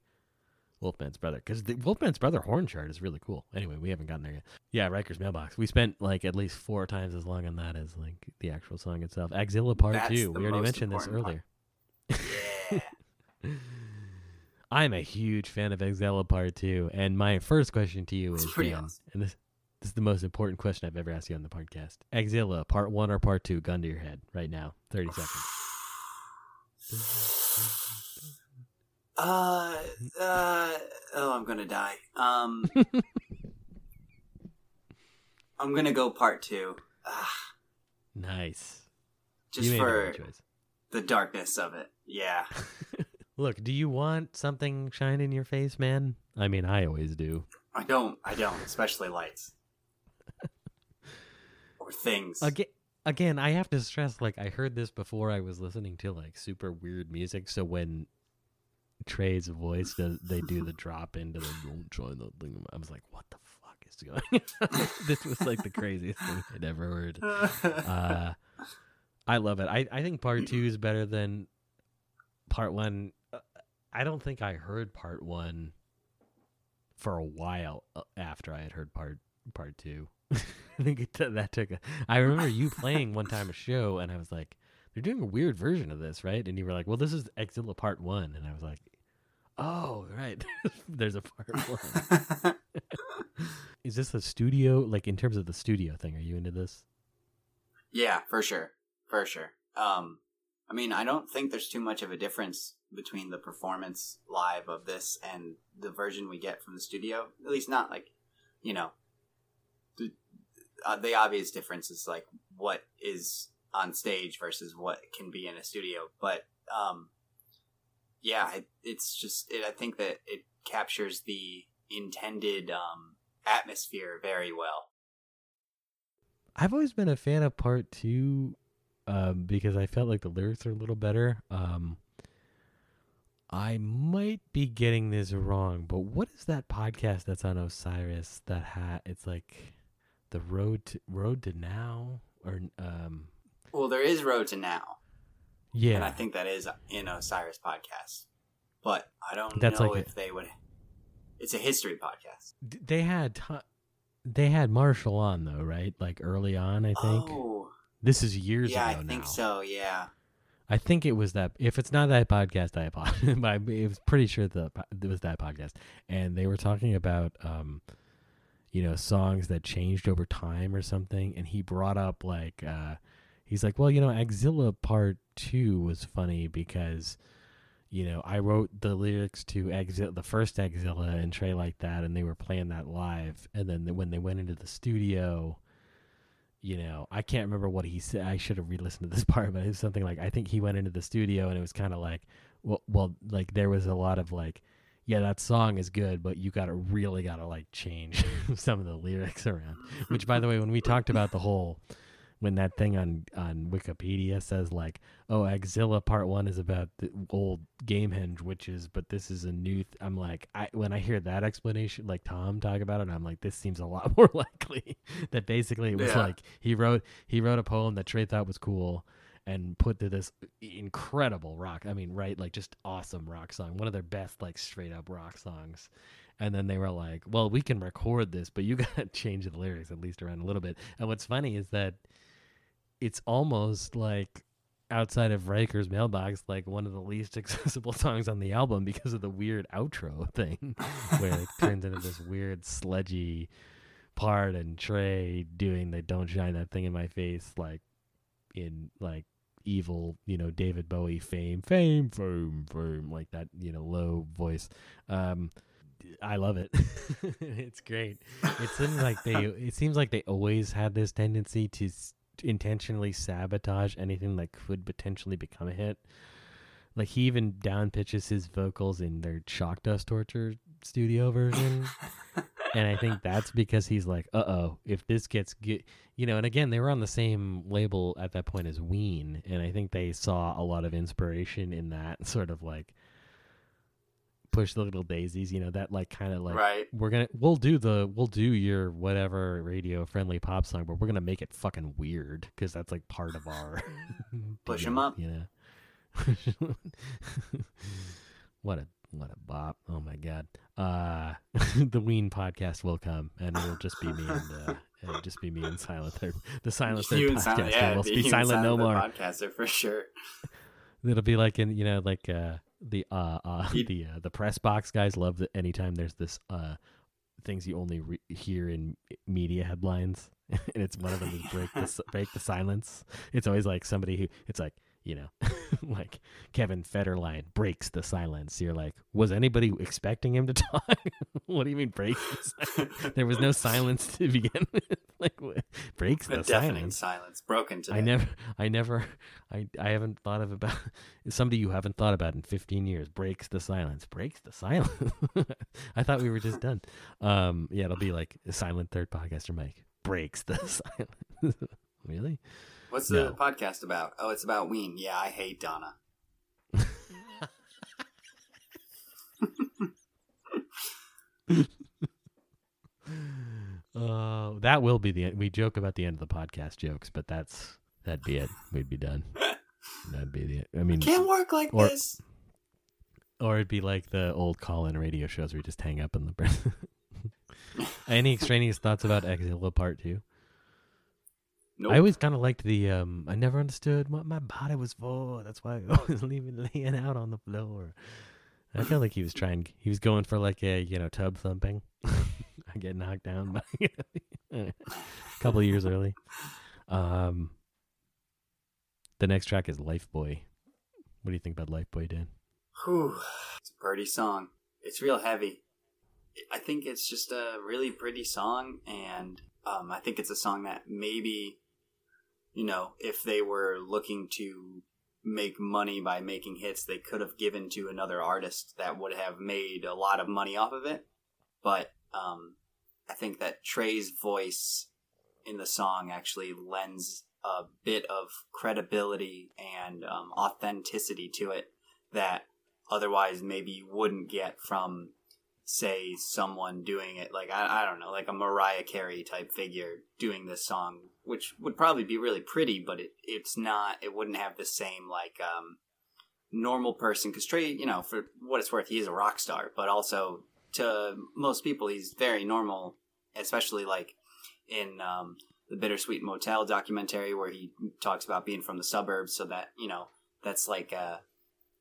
Wolfman's brother. Because the Wolfman's brother horn chart is really cool. Anyway, we haven't gotten there yet. Yeah, Riker's mailbox. We spent like at least four times as long on that as like the actual song itself. Axilla Part That's Two. We already mentioned this earlier. yeah. I'm a huge fan of Axilla Part Two, and my first question to you It's is, Dan, um, awesome. and this this is the most important question I've ever asked you on the podcast. Axilla Part One or Part Two? Gun to your head right now. Thirty seconds. Uh, uh, oh, I'm gonna die. Um, I'm gonna go part two. Ah, Nice. just you made the for the darkness of it. Yeah. Look, do you want something shine in your face, man? I mean, I always do. I don't. I don't. Especially lights or things. Again, again, I have to stress. Like, I heard this before. I was listening to like super weird music. So when Trey's voice does, they do the drop into the "Don't join the thing." I was like, "What the fuck is going?" on? this was like the craziest thing I'd ever heard. Uh, I love it. I I think part two is better than part one. Uh, I don't think I heard part one for a while uh, after I had heard part part two. think it, t- that took. A, I remember you playing one time a show, and I was like, "They're doing a weird version of this, right?" And you were like, "Well, this is Axilla Part One," and I was like, "Oh, right. There's a Part One." is this a studio? Like in terms of the studio thing, are you into this? Yeah, for sure, for sure. Um, I mean, I don't think there's too much of a difference between the performance live of this and the version we get from the studio. At least not like, you know, the, uh, the obvious difference is like what is on stage versus what can be in a studio. But um, yeah, it, it's just it, I think that it captures the intended um, atmosphere very well. I've always been a fan of part two um, because I felt like the lyrics are a little better. Um, I might be getting this wrong, but what is that podcast that's on Osiris that had it's like the road to road to now or um well there is road to now yeah and i think that is in osiris podcast but i don't That's know like if they would it's a history podcast they had they had Marshall on though, right? Like early on, I think. oh This is years ago. yeah i think now. so yeah I think it was that. If it's not that podcast, I apologize. but I it was pretty sure the it was that podcast, and they were talking about, um, you know, songs that changed over time or something. And he brought up like, uh, he's like, well, you know, Axilla Part Two was funny because, you know, I wrote the lyrics to Axilla, the first Axilla, and Trey like that, and they were playing that live. And then when they went into the studio you know, I can't remember what he said. I should have re-listened to this part, but it was something like I think he went into the studio and it was kind of like, well, well, like there was a lot of like, yeah, that song is good, but you gotta really gotta like change some of the lyrics around. Which, by the way, when we talked about the whole, when that thing on on Wikipedia says like, oh, Axilla Part One is about the old Gamehenge witches, but this is a new. Th-, I'm like, I when I hear that explanation, like Tom talk about it, I'm like, this seems a lot more likely that basically it was Yeah. like he wrote he wrote a poem that Trey thought was cool and put to this incredible rock. I mean, right, like just awesome rock song, one of their best like straight up rock songs. And then they were like, "Well, we can record this, but you got to change the lyrics at least around a little bit." And what's funny is that it's almost like outside of Riker's mailbox, like one of the least accessible songs on the album because of the weird outro thing, where it turns into this weird sludgy part, and Trey doing the "Don't shine that thing in my face" like in like evil, you know, David Bowie fame, fame, fame, fame, like that, you know, low voice. Um, I love it. it's great. It seems like they. It seems like they always had this tendency to s- to intentionally sabotage anything that could potentially become a hit. Like he even down pitches his vocals in their Chalk Dust Torture studio version, and I think that's because he's like, "Uh oh, if this gets get, you know." And again, they were on the same label at that point as Ween, and I think they saw a lot of inspiration in that sort of like push the little daisies, you know, that like kind of like right we're gonna we'll do the we'll do your whatever radio friendly pop song, but we're gonna make it fucking weird because that's like part of our Push them up. you know. what a what a bop! Oh my god, uh, the Ween podcast will come, and it'll just be me and uh, it'll just be me and Silent Third, the Silent Third podcast. silent, yeah, will be you and silent no more. podcaster for sure It'll be like in you know like uh the uh, uh the uh, the press box guys love that anytime there's this uh things you only re- hear in media headlines and it's one of them is break the break the silence. It's always like somebody who it's like you know like Kevin Federline breaks the silence. You're like, was anybody expecting him to talk? what do you mean breaks? The? There was no silence to begin with. like what? breaks the deafening silence. silence broken today I never, I never, I, I haven't thought of about somebody you haven't thought about in 15 years. Breaks the silence. Breaks the silence. I thought we were just done. Um, yeah, it'll be like silent third podcaster Mike breaks the silence. really? What's No. the podcast about oh it's about ween yeah i hate donna Uh, that will be the end. We joke about the end of the podcast jokes, but that's that'd be it. We'd be done. That'd be the. I mean, can't work like or- this Or it'd be like the old call-in radio shows where you just hang up in the. Any extraneous thoughts about Axilla Part Two? Nope. I always kind of liked the. Um, I never understood what my body was for. That's why I was leaving laying out on the floor. I feel like he was trying. He was going for like a you know tub thumping. I get knocked down by a couple of years early. Um, the next track is Lifeboy. What do you think about Lifeboy, Dan? Whew. It's a pretty song. It's real heavy. I think it's just a really pretty song, and um, I think it's a song that maybe, you know, if they were looking to make money by making hits, they could have given to another artist that would have made a lot of money off of it. But um, I think that Trey's voice in the song actually lends a bit of credibility and um, authenticity to it that otherwise maybe you wouldn't get from say someone doing it like I, I don't know like a mariah carey type figure doing this song which would probably be really pretty but it, it's not it wouldn't have the same like um normal person because trey you know for what it's worth he is a rock star but also to most people he's very normal especially like in um the bittersweet motel documentary where he talks about being from the suburbs so that you know that's like a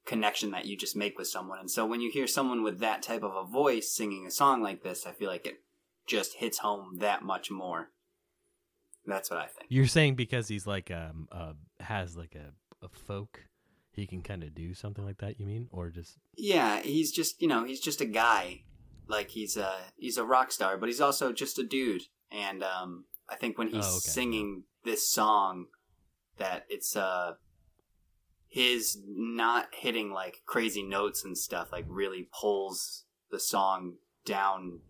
connection that you just make with someone. And so when you hear someone with that type of a voice singing a song like this i feel like it just hits home that much more that's what i think You're saying because he's like um uh has like a, a folk, he can kind of do something like that. You mean, or just yeah he's just you know he's just a guy like he's a he's a rock star but he's also just a dude and um i think when he's Oh, okay. singing this song that it's uh his not hitting like crazy notes and stuff like really pulls the song down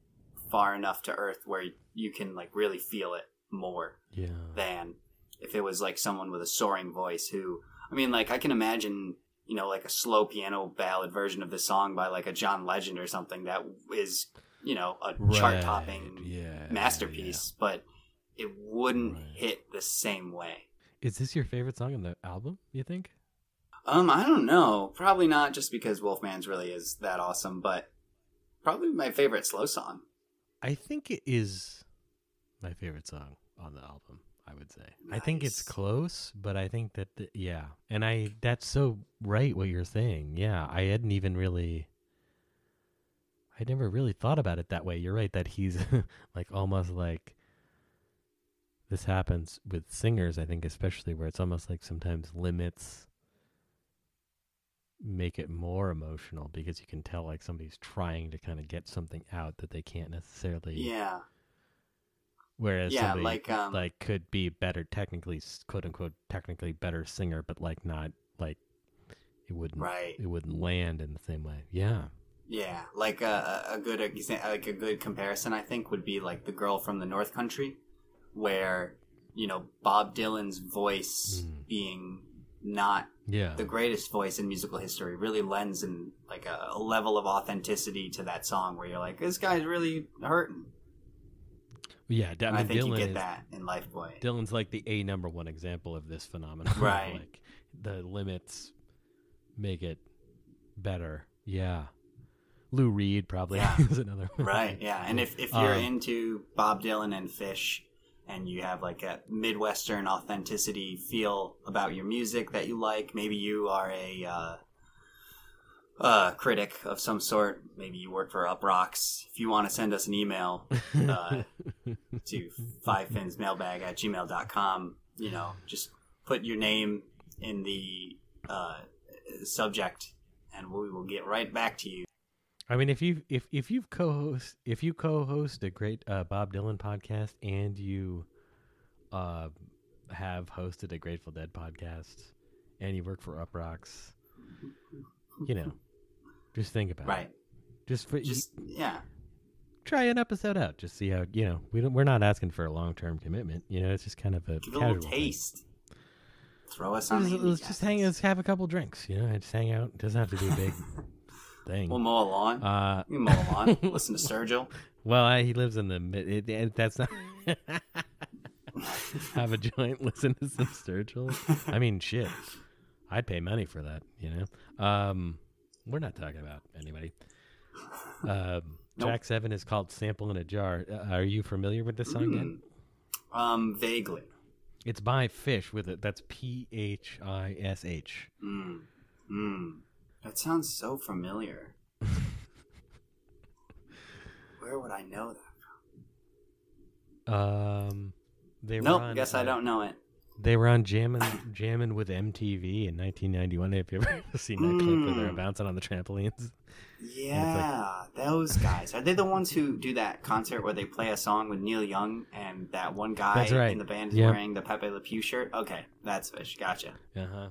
far enough to earth where you can like really feel it more yeah? than if it was like someone with a soaring voice who I mean like I can imagine you know like a slow piano ballad version of the song by like a John Legend or something that is you know a chart topping yeah, masterpiece but it wouldn't Right. hit the same way. Is this your favorite song on the album? You think? um I don't know probably not just because Wolfman's really is that awesome but probably my favorite slow song I think it is my favorite song on the album. I would say. I think it's close, but I think that the, yeah, and I that's so right what you're saying. Yeah, I hadn't even really. I never really thought about it that way. You're right that he's like almost like. This happens with singers, I think, especially where it's almost like sometimes limits make it more emotional because you can tell like somebody's trying to kind of get something out that they can't necessarily yeah Whereas Yeah, somebody like, um, like could be better technically, quote unquote, technically better singer, but like not like it wouldn't right it wouldn't land in the same way. Yeah, Yeah, like a, a a good like a good comparison, I think, would be like the girl from the North Country, where you know Bob Dylan's voice Mm. being not yeah, the greatest voice in musical history really lends in like a, a level of authenticity to that song where you're like, this guy's really hurting. Yeah. I mean, I think Dylan you get is, that in Lifeboy. Dylan's like the a number one example of this phenomenon. Right. like the limits make it better. Yeah. Lou Reed probably Yeah. is another one. right yeah and if, if you're Um, into bob dylan and Phish and you have like a midwestern authenticity feel about your music that you like maybe you are a uh, uh, critic of some sort. Maybe you work for Uproxx if you want to send us an email uh, to fivefinsmailbag at gmail.com you know just put your name in the uh, subject and we will get right back to you. I mean, if you if if you've co-host if you co-host a great uh, Bob Dylan podcast and you uh, have hosted a Grateful Dead podcast and you work for Uproxx, you know, just think about right it. Just for just yeah try an episode out. Just see how you know. We don't. We're not asking for a long term commitment. You know, it's just kind of a Give it a casual little thing. taste. Throw us on Let's, the let's just hang. Let's have a couple drinks. You know, just hang out. It doesn't have to be a big thing. We'll mow a lawn. Uh, we can mow a lawn. Listen to Sturgill. Well, I, he lives in the mid. It, it, that's not. Have a joint, listen to some Sturgill. I mean, shit. I'd pay money for that. You know. Um, we're not talking about anybody. Um, Nope. Track seven is called "Sample in a Jar." Uh, are you familiar with this song yet? Mm. Um, vaguely. It's by Phish with it. That's P H I S H. Mm. Mm. That sounds so familiar. Where would I know that? Um, they Nope, guess I uh, don't know it. They were on jamming jamming with MTV in 1991. Have you ever seen that clip where they're Mm. bouncing on the trampolines? Yeah, those guys. Are they the ones who do that concert where they play a song with Neil Young and that one guy right. in the band is Yep. wearing the Pepe Le Pew shirt? Okay, that's Phish. Gotcha. Uh huh.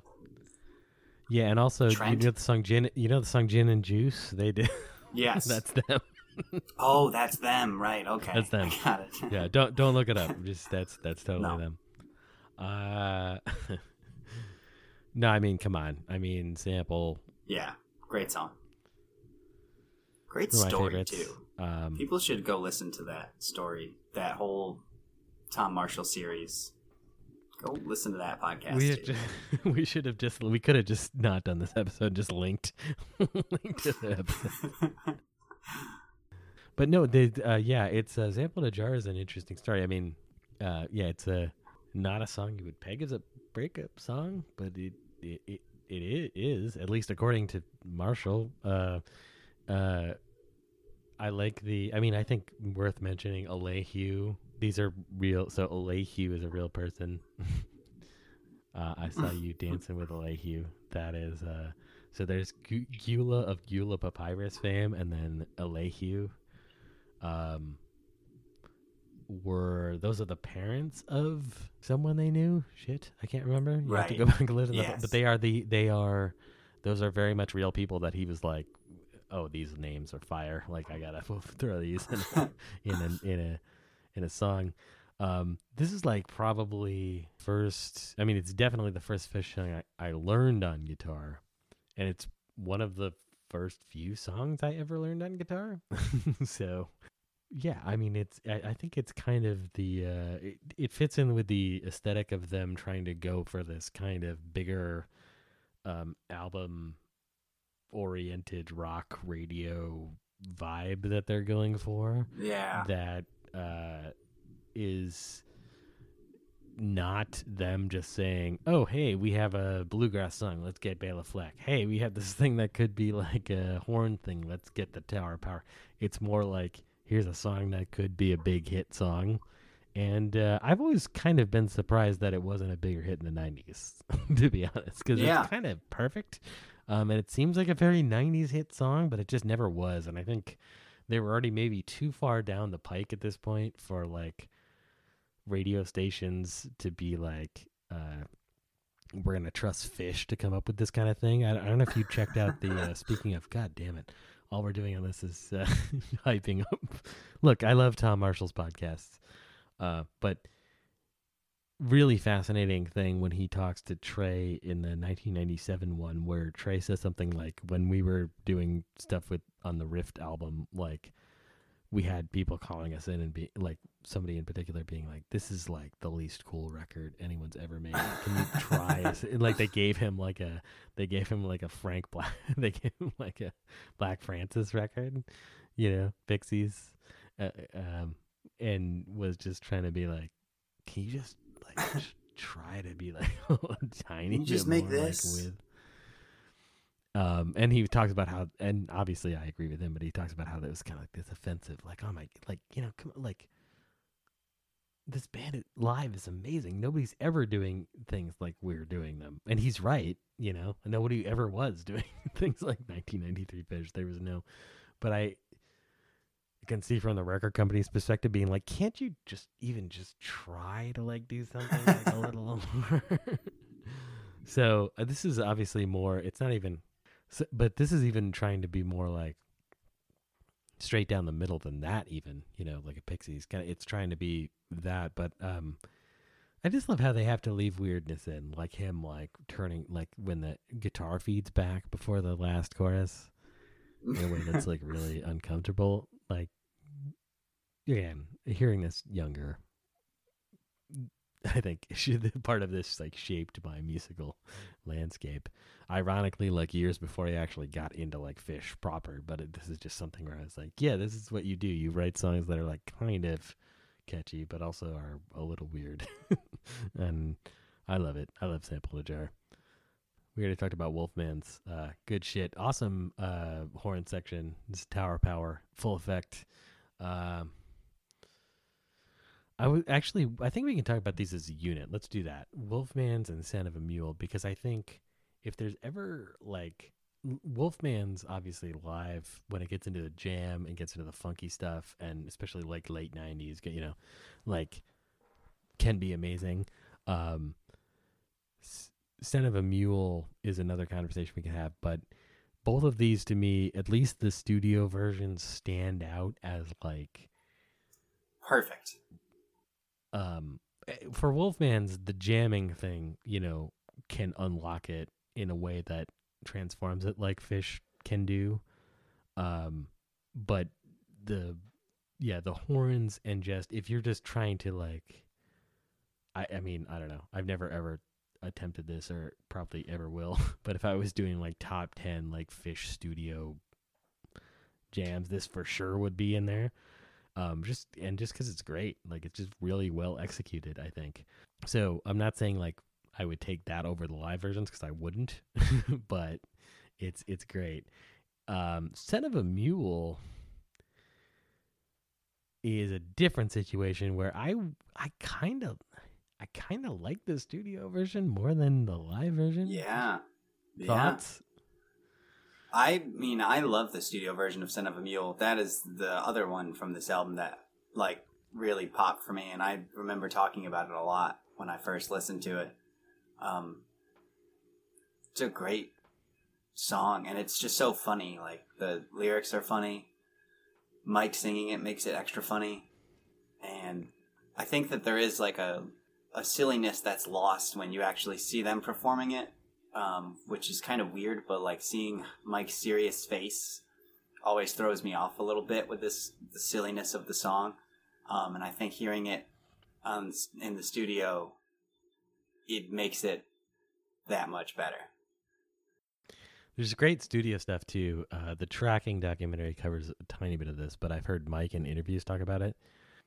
Yeah, and also Trent? you know the song Gin. You know the song Gin and Juice. They did. Yes. That's them. oh, that's them, right? Okay, That's them. I got it. Yeah, don't don't look it up. Just that's that's totally No. them. Uh, no, I mean, come on. I mean, sample yeah, great song. Great one of my story too. Um, People should go listen to that story, that whole Tom Marshall series. Go listen to that podcast. we too. we should have just we could have just not done this episode. Just linked linked to the episode. But no, the uh, yeah, it's uh, Sample to Jar is an interesting story. I mean, uh, yeah, it's a not a song you would peg as a breakup song, but it it it, it is at least according to Marshall. Uh, uh, I like the. I mean, I think worth mentioning Alehue. These are real. So Alehue is a real person. uh, I saw you dancing with Alehue. That is. Uh, so there's Gu- Gula of Gula Papyrus fame, and then Alehue. Um, were those are the parents of someone they knew? Shit, I can't remember. You have to go back and listen. Yes. But they are the they are those are very much real people that he was like, oh, these names are fire. Like I gotta throw these in a, in a in a in a song. Um, this is like probably first. I mean, it's definitely the first Phish song I, I learned on guitar, and it's one of the first few songs I ever learned on guitar. so, yeah, I mean, it's. I, I think it's kind of the. Uh, it, it fits in with the aesthetic of them trying to go for this kind of bigger um, album oriented rock radio vibe that they're going for yeah. that uh, is not them just saying, "Oh, hey, we have a bluegrass song. Let's get Bela Fleck. Hey, we have this thing that could be like a horn thing. Let's get the Tower Power." It's more like, "Here's a song that could be a big hit song." And uh, I've always kind of been surprised that it wasn't a bigger hit in the '90s, to be honest, because Yeah. it's kind of perfect. Um, and it seems like a very '90s hit song, but it just never was. And I think they were already maybe too far down the pike at this point for like radio stations to be like uh we're gonna trust Phish to come up with this kind of thing i, I don't know if you checked out the uh, speaking of god damn it all we're doing on this is uh, hyping up. Look i love tom marshall's podcasts uh but really fascinating thing when he talks to Trey in the 1997 one where Trey says something like when we were doing stuff with on the Rift album like we had people calling us in and be like somebody in particular being like this is like the least cool record anyone's ever made can you try? And, like they gave him like a they gave him like a Frank Black they gave him like a Black Francis record you know Pixies uh, um and was just trying to be like can you just like just try to be like a tiny you just make more, like, this? with um and he talks about how and obviously i agree with him but he talks about how that was kind of like this offensive like oh my like you know come like this band live is amazing. Nobody's ever doing things like we're doing them. And he's right you know? Nobody ever was doing things like 1993 Phish. There was no but i can see from the record company's perspective being like can't you just even just try to like do something like a little more? So uh, this is obviously more it's not even so, but this is even trying to be more like straight down the middle than that even you know like a pixies kind of it's trying to be that but um i just love how they have to leave weirdness in like him like turning like when the guitar feeds back before the last chorus in a way that's like really uncomfortable like again hearing this younger i think part of this like shaped my musical landscape ironically like years before i actually got into like Phish proper but it, this is just something where i was like yeah this is what you do you write songs that are like kind of catchy, but also are a little weird. and I love it. I love Sample the Jar. We already talked about Wolfman's uh, good shit. Awesome uh, horn section. This tower power, full effect. Um, I would actually. I think we can talk about these as a unit. Let's do that. Wolfman's and Son of a Mule because I think if there's ever like Wolfman's obviously live when it gets into the jam and gets into the funky stuff, and especially like late '90s, you know, like can be amazing. Um, Scent of a Mule is another conversation we can have, but both of these to me, at least the studio versions, stand out as like perfect. Um, eh, for Wolfman's, the jamming thing, you know, can unlock it in a way that transforms it like Phish can do. Um, but the yeah, the horns and just if you're just trying to like, I I mean I don't know. I've never ever attempted this or probably ever will. but if I was doing like top ten like Phish studio jams, this for sure would be in there. Um, just and just because it's great, like it's just really well executed. I think. So I'm not saying like I would take that over the live versions because I wouldn't, but it's it's great. Um, Scent of a Mule is a different situation where I I kind of I kind of like the studio version more than the live version. Yeah. Thoughts? I mean, I love the studio version of "Son of a Mule. That is the other one from this album that like really popped for me, and I remember talking about it a lot when I first listened to it. Um, it's a great song, and it's just so funny. Like the lyrics are funny. Mike singing it makes it extra funny, and I think that there is like a a silliness that's lost when you actually see them performing it, um, which is kind of weird. But like seeing Mike's serious face always throws me off a little bit with this the silliness of the song, um, and I think hearing it um, in the studio it makes it that much better. There's great studio stuff too. Uh, the tracking documentary covers a tiny bit of this, but I've heard Mike in interviews talk about it.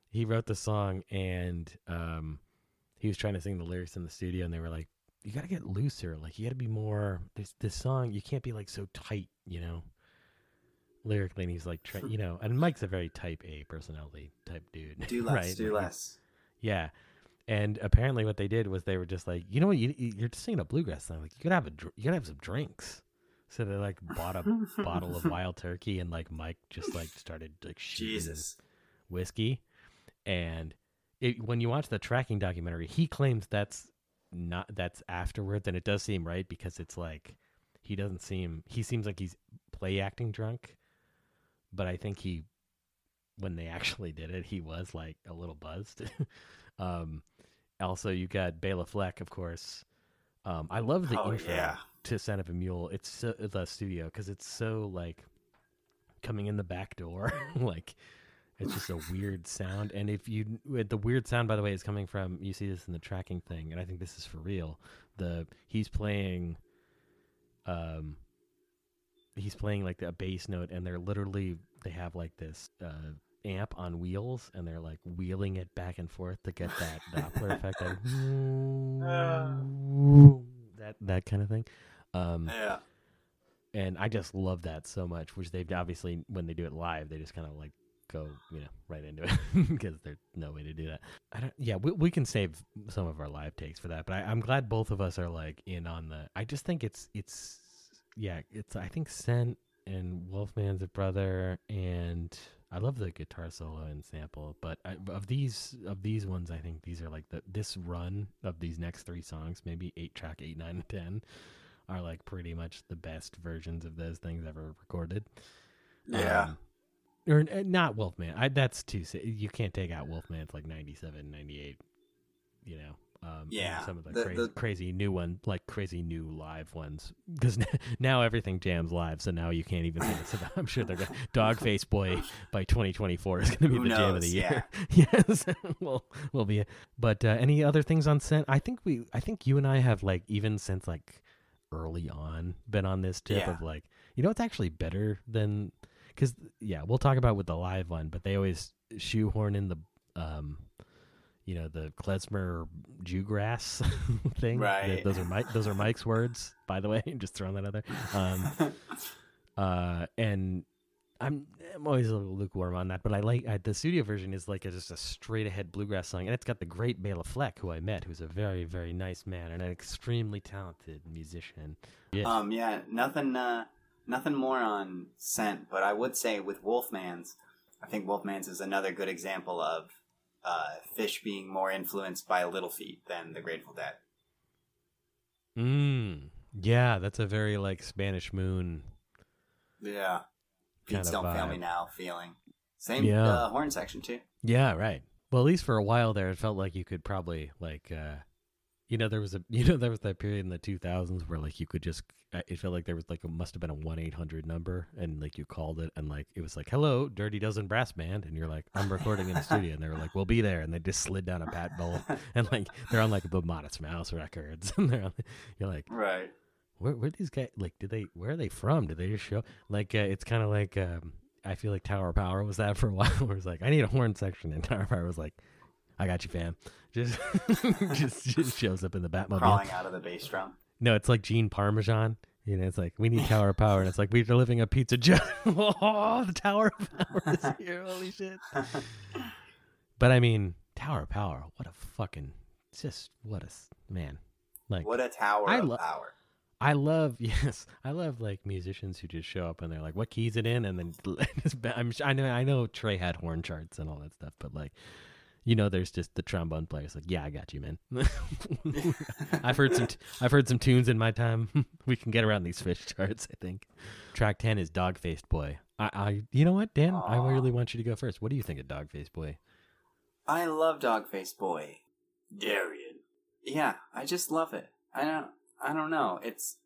He wrote the song and um, he was trying to sing the lyrics in the studio, and they were like, "You got to get looser. Like you got to be more. This this song, you can't be like so tight, you know." Lyrically, and he's like, try, you know, and Mike's a very type A personality type dude. Do less, right? do less. Yeah, and apparently, what they did was they were just like, you know what, you, you're just singing a bluegrass song. Like you gotta have a, you gotta have some drinks. So they like bought a bottle of wild turkey, and like Mike just like started like Jesus. whiskey. And it, when you watch the tracking documentary, he claims that's not that's afterwards, and it does seem right because it's like he doesn't seem he seems like he's play acting drunk, but I think he when they actually did it, he was like a little buzzed. um, also, you got Bela Fleck, of course. Um, I love the Oh, intro yeah. to Son of a Mule. It's so, the studio because it's so like coming in the back door. like it's just a weird sound. And if you the weird sound, by the way, is coming from you see this in the tracking thing, and I think this is for real. The he's playing, um, he's playing like a bass note, and they're literally they have like this uh, amp on wheels, and they're like wheeling it back and forth to get that Doppler effect, like, that that kind of thing. Um, Yeah. and I just love that so much. Which they've obviously when they do it live, they just kind of like go you know right into it because there's no way to do that. I don't. Yeah, we we can save some of our live takes for that, but I, I'm glad both of us are like in on the. I just think it's it's yeah it's I think Scent and Wolfman's a brother and. I love the guitar solo and sample, but I, of these of these ones, I think these are like the this run of these next three songs, maybe eight track, eight, nine, and ten, are like pretty much the best versions of those things ever recorded. Yeah. Um, or uh, not Wolfman. I, that's too. You can't take out Wolfman. It's like 97, 98, You know. Um, Yeah, Some of the, the- crazy, the- crazy new one, like crazy new live ones, because now everything jams live. So now you can't even think it's about. I'm sure they're going. Dogface Boy by 2024 is going to be the jam of the year. yes, will will be. But uh, any other things on scent? I think we. I think you and I have like even since like early on been on this tip Yeah. of like you know it's actually better than because yeah we'll talk about with the live one but they always shoehorn in the um you know the klezmer jewgrass thing. Right. Th- Those are Mike. Those are Mike's words, by the way. Just throwing that out there. Um, uh, and I'm I'm always a little lukewarm on that, but I like uh, the studio version is like a, just a straight ahead bluegrass song, and it's got the great Bela Fleck, who I met, who's a very very nice man and an extremely talented musician. Yeah. Um, yeah, nothing, uh, nothing more on scent, but I would say with Wolfman's, I think Wolfman's is another good example of uh, Phish being more influenced by Little Feat than the Grateful Dead. Mm. Yeah, that's a very like Spanish Moon. Yeah, Feats Don't Fail. Me Now feeling. Same Yeah. uh, horn section too. Yeah, right. Well, at least for a while there, it felt like you could probably like, uh, you know, there was a, you know, there was that period in the 2000s where like you could just, uh, it felt like there was like a must have been a one eight hundred number, and like you called it, and like it was like, "Hello, Dirty Dozen Brass Band," and you're like, "I'm recording in the studio," and they were like, "We'll be there," and they just slid down a bat bowl, and like they're on like the Modest Mouse records, and they're on, you're like, Right. where where these guys like did they where are they from? Did they just show? Like uh, it's kind of like um i feel like tower of power was that for a while. Where it's like i need a horn section. And tower power was like i got you fam. Just just just shows up in the batmobile. Crawling out of the bass drum. no it's like gene parmesan. You know it's like we need tower of power. And it's like we're living a pizza joe oh the tower of power is here. Holy shit. But i mean tower of power what a fucking just what a man. Like What a tower I of lo- power. I love yes, I love like musicians who just show up and they're like, "What key's it in?" and then I'm I know I know Trey had horn charts and all that stuff, but like, you know, there's just the trombone players like, "Yeah, I got you, man." I've heard some t- I've heard some tunes in my time. we can get around these Phish charts, I think. Track ten is Dog Faced Boy. I, I you know what, Dan? I really want you to go first. What do you think of Dog Faced Boy? I love Dogface Boy. Darien. Yeah, I just love it. I don't I don't know. It's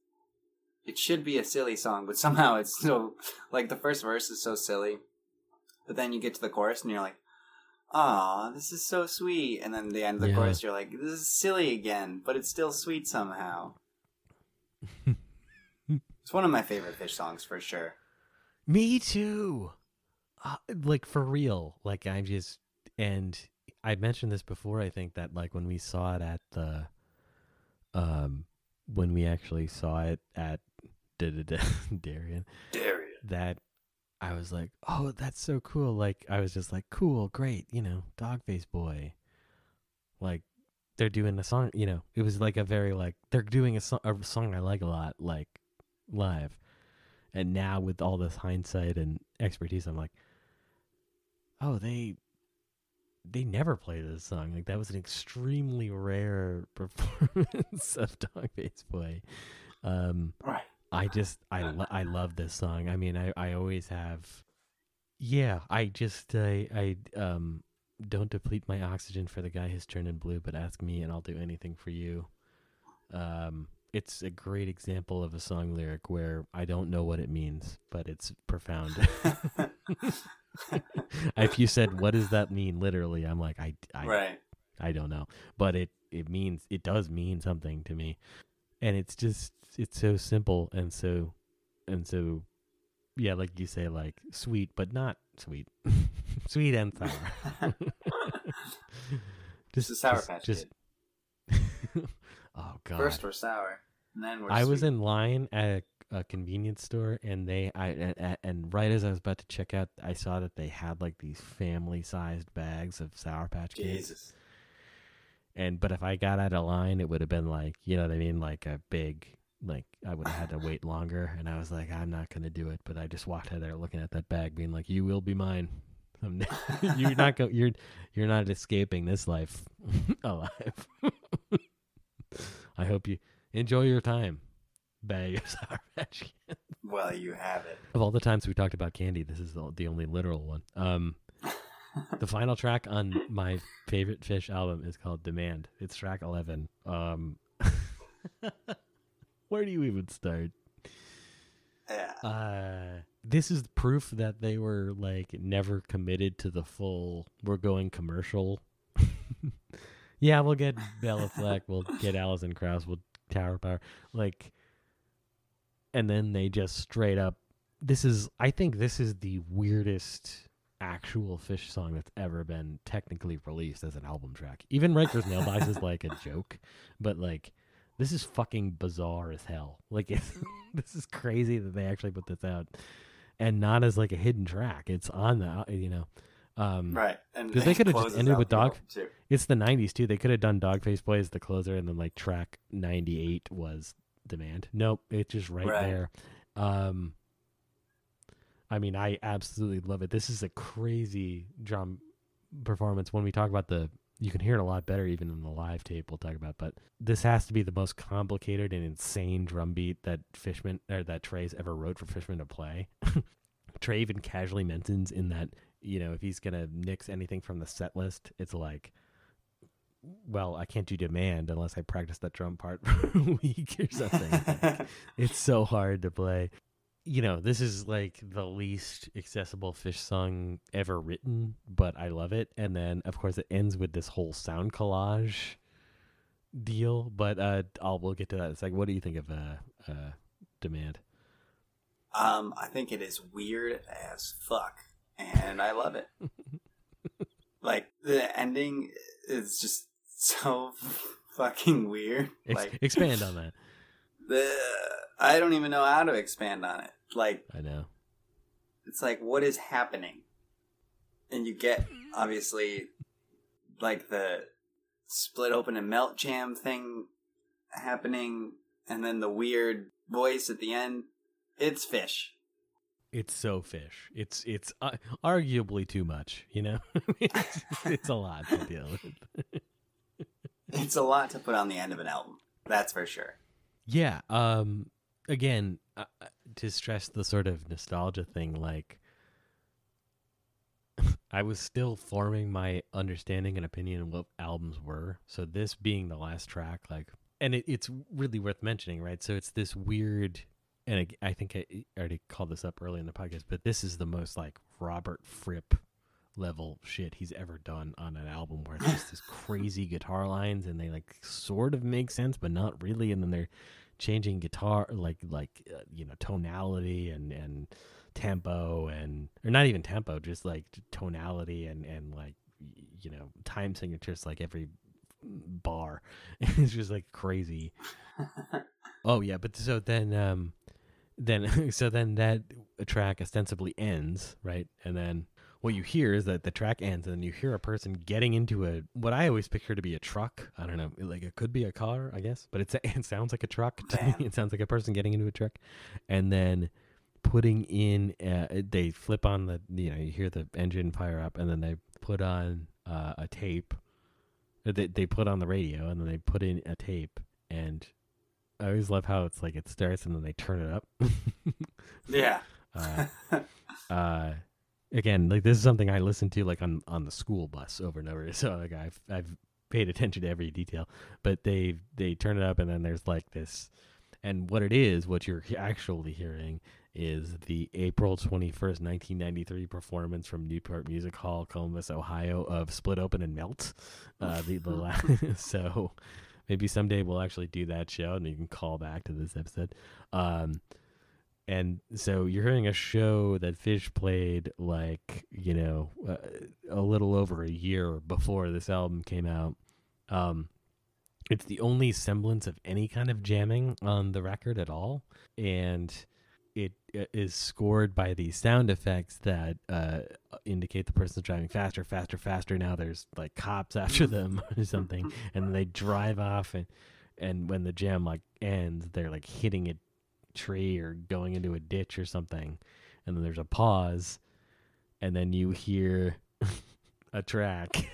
it should be a silly song, but somehow it's so like the first verse is so silly. But then you get to the chorus and you're like, "Ah, this is so sweet." And then the end of the Yeah. chorus you're like, "This is silly again, but it's still sweet somehow." it's one of my favorite Phish songs for sure. Me too. Uh, like for real. Like I'm just and I mentioned this before I think that like when we saw it at the um when we actually saw it at Darien Darian. that I was like, "Oh, that's so cool." Like I was just like, "Cool, great, you know, dog face boy." Like they're doing a song, you know. It was like a very like they're doing a, so- a song I like a lot like live. And now with all this hindsight and expertise, I'm like, "Oh, they they never play this song. Like that was an extremely rare performance of Dog Face Boy." Um Right. I just I lo- I love this song. I mean, I I always have. Yeah, I just I I um don't deplete my oxygen for the guy who's turning blue, but ask me and I'll do anything for you. Um, it's a great example of a song lyric where I don't know what it means, but it's profound. if you said what does that mean literally, I'm like I I right. I don't know, but it it means it does mean something to me, and it's just it's so simple and so and so yeah, like you say, like sweet but not sweet, sweet and sour. Just a Sour Patch just, oh god! First we're sour, and then we're I was in line at a, a convenience store, and they I and, and right as I was about to check out, I saw that they had like these family-sized bags of Sour Patch Kids. Jesus. And but if I got out of line, it would have been like you know what I mean, like a big like I would have had to wait longer. And I was like, I'm not gonna do it. But I just walked out there looking at that bag, being like, you will be mine. You're not go you're you're not escaping this life alive. I hope you enjoy your time, bag of Sour Patch Kids. Well, you have it. Of all the times we talked about candy, this is the, the only literal one. Um, the final track on my favorite Phish album is called Demand. It's track 11. Um, where do you even start? Yeah. Uh, this is proof that they were like never committed to the full. We're going commercial. yeah, we'll get Bela Fleck. We'll get Alison Krauss. We'll Tower Power. Like, and then they just straight up. This is. I think this is the weirdest actual Phish song that's ever been technically released as an album track. Even Riker's Mailbox is like a joke, but like this is fucking bizarre as hell. Like it's, this is crazy that they actually put this out and not as like a hidden track. It's on the you know. Um, right, and because they could have just ended with dog. too. It's the '90s too. They could have done Dogface Boy as the closer, and then like track '98 was Demand. Nope, it's just right, Right. there. Um, I mean, I absolutely love it. This is a crazy drum performance. When we talk about the, you can hear it a lot better even in the live tape. We'll talk about, but this has to be the most complicated and insane drum beat that Fishman or that Trey's ever wrote for Fishman to play. Trey even casually mentions in that you know if he's gonna nix anything from the set list, it's like, well, I can't do demand unless I practice that drum part for a week or something. it's so hard to play. You know, this is like the least accessible Phish song ever written, but I love it. And then, of course, it ends with this whole sound collage deal. But uh, I'll we'll get to that. It's like, what do you think of uh, uh, demand? Um, I think it is weird as fuck, and I love it. like the ending is just so fucking weird. Ex- Like expand on that. the I don't even know how to expand on it. Like I know. it's like what is happening, and you get obviously like the split open and melt jam thing happening, and then the weird voice at the end. It's Phish. It's so Phish. It's it's uh, arguably too much. You know, it's, it's a lot to deal with. It's a lot to put on the end of an album. That's for sure. Yeah. Um. Again, uh, uh, to stress the sort of nostalgia thing, like I was still forming my understanding and opinion of what albums were. So this being the last track, like, and it, it's really worth mentioning, right? So it's this weird, and I, I think I already called this up early in the podcast, but this is the most like Robert Fripp level shit he's ever done on an album where it's just this crazy guitar lines and they like sort of make sense but not really and then they're changing guitar like like uh, you know tonality and and tempo and or not even tempo just like tonality and and like you know time signatures like every bar. It's just like crazy. Oh yeah but so then um then so then that track ostensibly ends right? And then what you hear is that the track ends and then you hear a person getting into a what I always picture to be a truck. I don't know, like it could be a car, I guess, but it's it sounds like a truck to me. It sounds like a person getting into a truck, and then putting in. Uh, they flip on the you know you hear the engine fire up, and then they put on uh, a tape. Uh, They they put on the radio, and then they put in a tape, and I always love how it's like it starts and then they turn it up. Yeah. uh, uh again like this is something i listen to like on on the school bus over and over. So like i've i've paid attention to every detail but they they turn it up and then there's like this and what it is what you're actually hearing is the april 21st 1993 performance from newport music hall columbus ohio of split open and melt. Uh the the la- so maybe someday we'll actually do that show and you can call back to this episode. Um and so you're hearing a show that Phish played like you know uh, a little over a year before this album came out. Um, it's the only semblance of any kind of jamming on the record at all, and it uh, scored by these sound effects that uh, indicate the person's driving faster, faster, faster. Now there's like cops after them or something, and they drive off and and when the jam like ends, they're like hitting a tree or going into a ditch or something, and then there's a pause, and then you hear a track.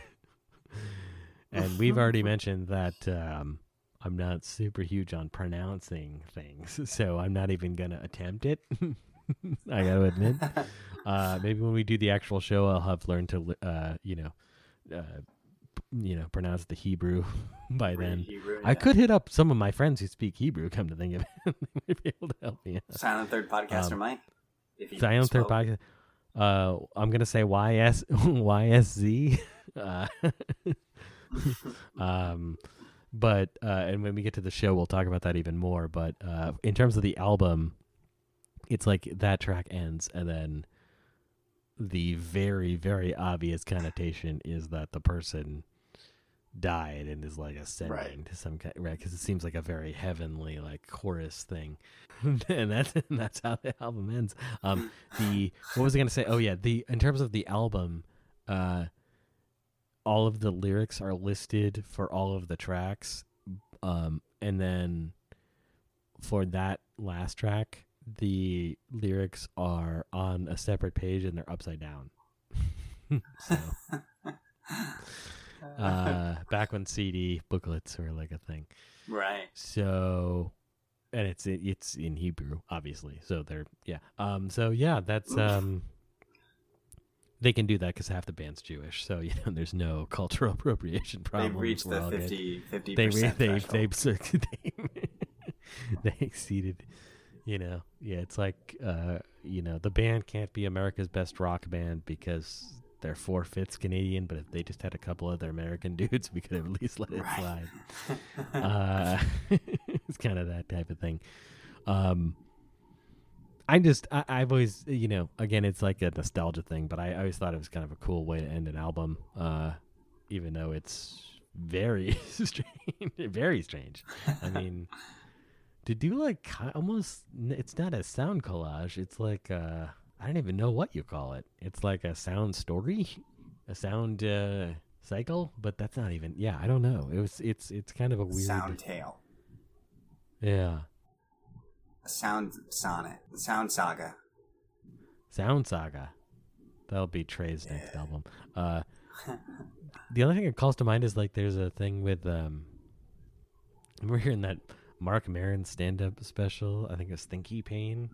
and we've already mentioned that um, I'm not super huge on pronouncing things, so I'm not even gonna attempt it. I gotta admit. Uh, maybe when we do the actual show, I'll have learned to, uh, you know, uh, you know, pronounce the Hebrew by then. Hebrew, I could hit up some of my friends who speak Hebrew. Come to think of it, they might be able to help me out. Silent Third podcaster Um, Mike. Silent Third podcast. Uh, I'm gonna say YS YSZ. Uh, um, but uh, and when we get to the show, we'll talk about that even more. But uh, in terms of the album, it's like that track ends, and then the very very obvious connotation is that the person died and is like ascending Right. to some kind right because it seems like a very heavenly like chorus thing. And that's and that's how the album ends. Um the what was i gonna say? Oh yeah the in terms of the album uh all of the lyrics are listed for all of the tracks. Um and then for that last track the lyrics are on a separate page and they're upside down. So uh back when cd booklets were like a thing. Right. so and it's it's in hebrew obviously. So they're yeah. Um so yeah that's Oof. um they can do that because half the band's jewish. So you know there's no cultural appropriation problem. They've reached the all 50 50 they re- they they they they exceeded you know. Yeah it's like uh you know the band can't be america's best rock band because they're four fifths canadian but if they just had a couple other american dudes we could have at least let it Right. slide uh it's kind of that type of thing um I just I, I've always you know again it's like a nostalgia thing, but I, I always thought it was kind of a cool way to end an album, uh, even though it's very strange, very strange. I mean, to do like almost it's not a sound collage. It's like uh, I don't even know what you call it. It's like a sound story, a sound uh, cycle, but that's not even. Yeah, I don't know. It was it's it's kind of a weird. Sound tale. Yeah, Sound sonnet. Sound saga. Sound Saga. That'll be Trey's next album. Uh, the only thing that calls to mind is like there's a thing with um. We're hearing that Marc Maron stand-up special. I think it's Thinky Pain,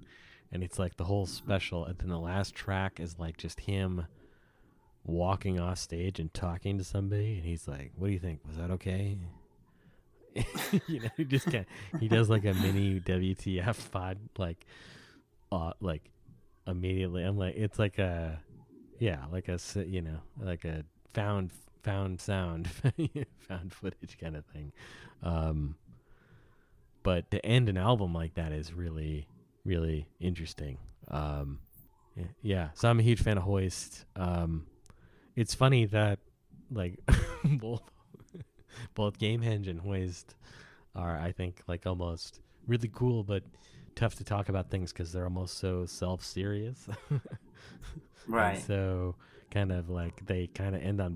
and it's like the whole special, and then the last track is like just him walking off stage and talking to somebody, and he's like, "What do you think? Was that okay?" you know, he just kind he does like a mini WTF pod, like, uh, like immediately. I'm like, it's like a, yeah, like a you know, like a found found sound, found footage kind of thing. Um, but to end an album like that is really, really interesting. Um, yeah, so I'm a huge fan of Hoist. Um, it's funny that like both both Gamehenge and Hoist are, I think, like almost really cool, but tough to talk about things because they're almost so self serious. Right. so kind of like they kind of end on